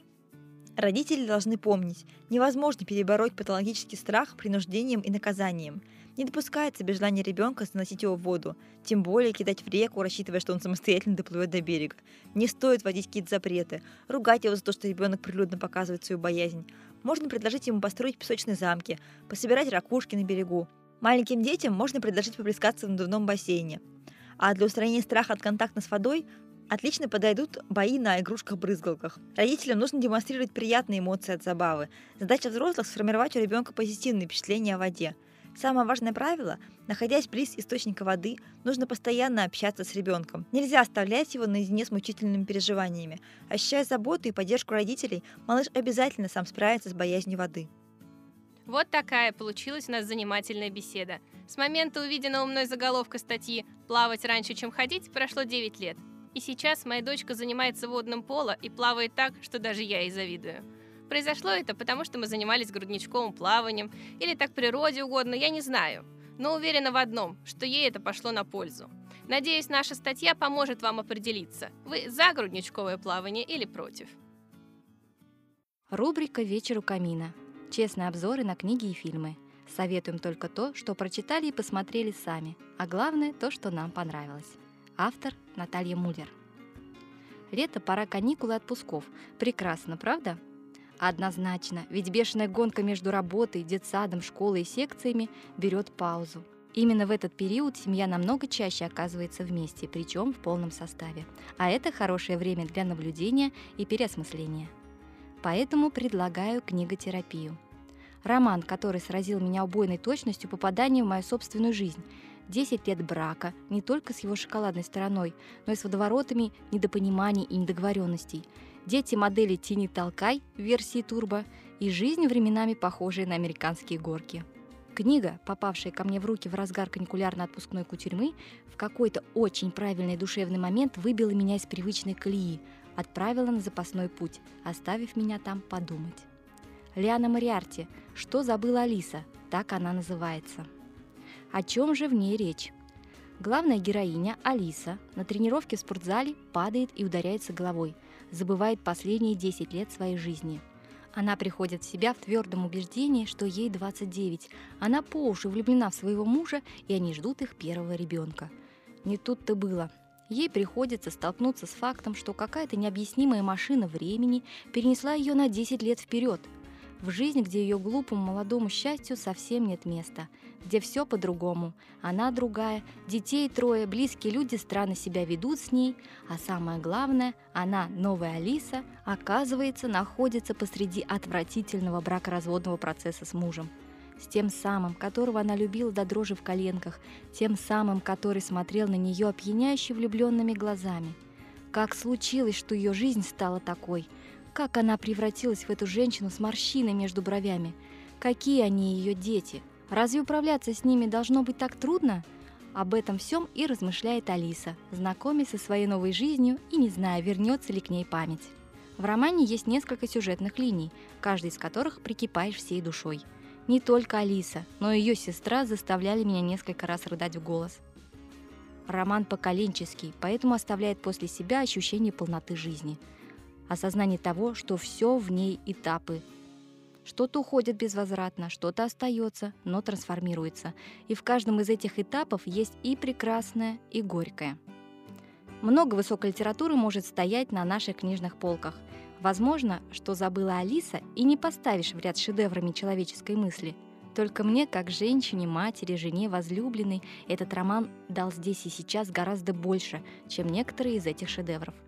Родители должны помнить, невозможно перебороть патологический страх принуждением и наказанием – не допускается без желания ребенка заносить его в воду, тем более кидать в реку, рассчитывая, что он самостоятельно доплывет до берега. Не стоит вводить какие-то запреты, ругать его за то, что ребенок прилюдно показывает свою боязнь. Можно предложить ему построить песочные замки, пособирать ракушки на берегу. Маленьким детям можно предложить поплескаться в надувном бассейне. А для устранения страха от контакта с водой Отлично подойдут бои на игрушках-брызгалках. Родителям нужно демонстрировать приятные эмоции от забавы. Задача взрослых – сформировать у ребенка позитивные впечатления о воде. Самое важное правило – находясь близ источника воды, нужно постоянно общаться с ребенком. Нельзя оставлять его наедине с мучительными переживаниями. Ощущая заботу и поддержку родителей, малыш обязательно сам справится с боязнью воды. Вот такая получилась у нас занимательная беседа. С момента увиденного мной заголовка статьи «Плавать раньше, чем ходить» прошло 9 лет. И сейчас моя дочка занимается водным поло и плавает так, что даже я ей завидую. Произошло это потому, что мы занимались грудничковым плаванием, или так природе угодно, я не знаю. Но уверена в одном, что ей это пошло на пользу. Надеюсь, наша статья поможет вам определиться, вы за грудничковое плавание или против. Рубрика «Вечер у камина». Честные обзоры на книги и фильмы. Советуем только то, что прочитали и посмотрели сами, а главное то, что нам понравилось. Автор Наталья Муллер. Лето, пора каникулы отпусков. Прекрасно, правда? Однозначно, ведь бешеная гонка между работой, детсадом, школой и секциями берет паузу. Именно в этот период семья намного чаще оказывается вместе, причем в полном составе. А это хорошее время для наблюдения и переосмысления. Поэтому предлагаю книготерапию. Роман, который сразил меня убойной точностью попадания в мою собственную жизнь. 10 лет брака, не только с его шоколадной стороной, но и с водоворотами недопониманий и недоговоренностей – дети модели «Тини Толкай» в версии турбо и жизнь временами похожая на американские горки. Книга, попавшая ко мне в руки в разгар каникулярно-отпускной кутерьмы, в какой-то очень правильный душевный момент выбила меня из привычной колеи, отправила на запасной путь, оставив меня там подумать. Лиана Мариарти «Что забыла Алиса?» Так она называется. О чем же в ней речь? Главная героиня, Алиса, на тренировке в спортзале падает и ударяется головой, забывает последние 10 лет своей жизни. Она приходит в себя в твердом убеждении, что ей 29. Она по уши влюблена в своего мужа, и они ждут их первого ребенка. Не тут-то было. Ей приходится столкнуться с фактом, что какая-то необъяснимая машина времени перенесла ее на 10 лет вперед – в жизни, где ее глупому молодому счастью совсем нет места, где все по-другому, она другая, детей трое, близкие люди странно себя ведут с ней, а самое главное, она, новая Алиса, оказывается, находится посреди отвратительного бракоразводного процесса с мужем. С тем самым, которого она любила до дрожи в коленках, тем самым, который смотрел на нее опьяняюще влюбленными глазами. Как случилось, что ее жизнь стала такой – как она превратилась в эту женщину с морщиной между бровями? Какие они ее дети? Разве управляться с ними должно быть так трудно? Об этом всем и размышляет Алиса, знакомясь со своей новой жизнью и не зная, вернется ли к ней память. В романе есть несколько сюжетных линий, каждый из которых прикипаешь всей душой. Не только Алиса, но и ее сестра заставляли меня несколько раз рыдать в голос. Роман поколенческий, поэтому оставляет после себя ощущение полноты жизни – осознание того, что все в ней этапы. Что-то уходит безвозвратно, что-то остается, но трансформируется. И в каждом из этих этапов есть и прекрасное, и горькое. Много высокой литературы может стоять на наших книжных полках. Возможно, что забыла Алиса, и не поставишь в ряд шедеврами человеческой мысли. Только мне, как женщине, матери, жене, возлюбленной, этот роман дал здесь и сейчас гораздо больше, чем некоторые из этих шедевров –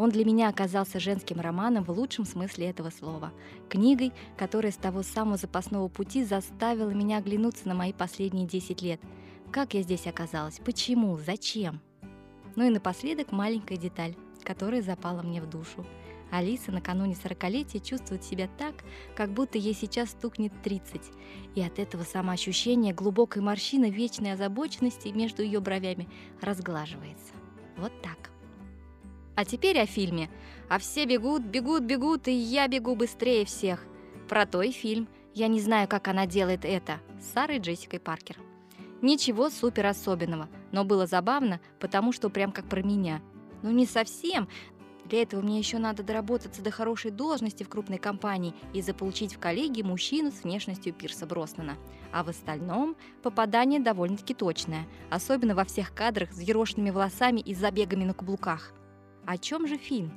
он для меня оказался женским романом в лучшем смысле этого слова. Книгой, которая с того самого запасного пути заставила меня оглянуться на мои последние 10 лет. Как я здесь оказалась? Почему? Зачем? Ну и напоследок маленькая деталь, которая запала мне в душу. Алиса накануне сорокалетия чувствует себя так, как будто ей сейчас стукнет 30. И от этого самоощущение глубокой морщины вечной озабоченности между ее бровями разглаживается. Вот так. А теперь о фильме. А все бегут, бегут, бегут, и я бегу быстрее всех. Про той фильм. Я не знаю, как она делает это. С Сарой Джессикой Паркер. Ничего супер особенного, но было забавно, потому что прям как про меня. Ну не совсем. Для этого мне еще надо доработаться до хорошей должности в крупной компании и заполучить в коллеги мужчину с внешностью Пирса Броснана. А в остальном попадание довольно-таки точное, особенно во всех кадрах с ерошенными волосами и забегами на каблуках. О чем же фильм?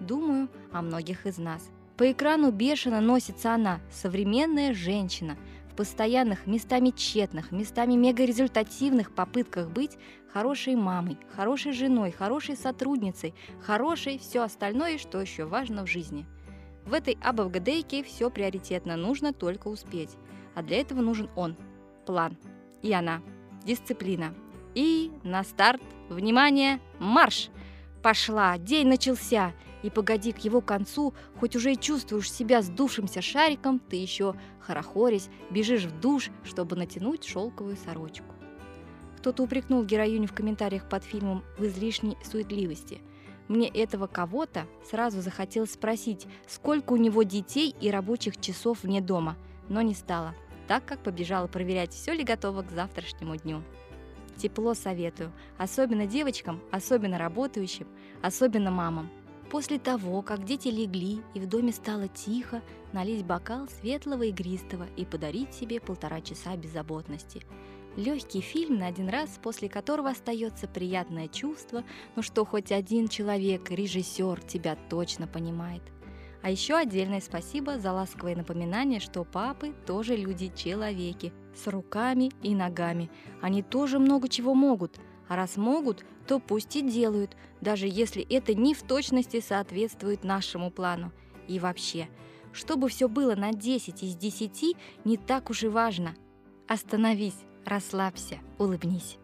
Думаю, о многих из нас. По экрану бешено носится она, современная женщина, в постоянных, местами тщетных, местами мегарезультативных попытках быть хорошей мамой, хорошей женой, хорошей сотрудницей, хорошей все остальное, что еще важно в жизни. В этой абвгдейке все приоритетно, нужно только успеть. А для этого нужен он, план. И она, дисциплина. И на старт, внимание, марш! Пошла, день начался, и погоди к его концу, хоть уже и чувствуешь себя сдувшимся шариком, ты еще, хорохорясь, бежишь в душ, чтобы натянуть шелковую сорочку. Кто-то упрекнул героиню в комментариях под фильмом в излишней суетливости. Мне этого кого-то сразу захотелось спросить, сколько у него детей и рабочих часов вне дома, но не стала, так как побежала проверять, все ли готово к завтрашнему дню. Тепло советую, особенно девочкам, особенно работающим, особенно мамам. После того, как дети легли и в доме стало тихо, налить бокал светлого игристого и подарить себе полтора часа беззаботности. Легкий фильм на один раз, после которого остается приятное чувство, ну что хоть один человек, режиссер, тебя точно понимает. А еще отдельное спасибо за ласковое напоминание, что папы тоже люди-человеки, с руками и ногами. Они тоже много чего могут. А раз могут, то пусть и делают, даже если это не в точности соответствует нашему плану. И вообще, чтобы все было на 10 из 10, не так уж и важно. Остановись, расслабься, улыбнись.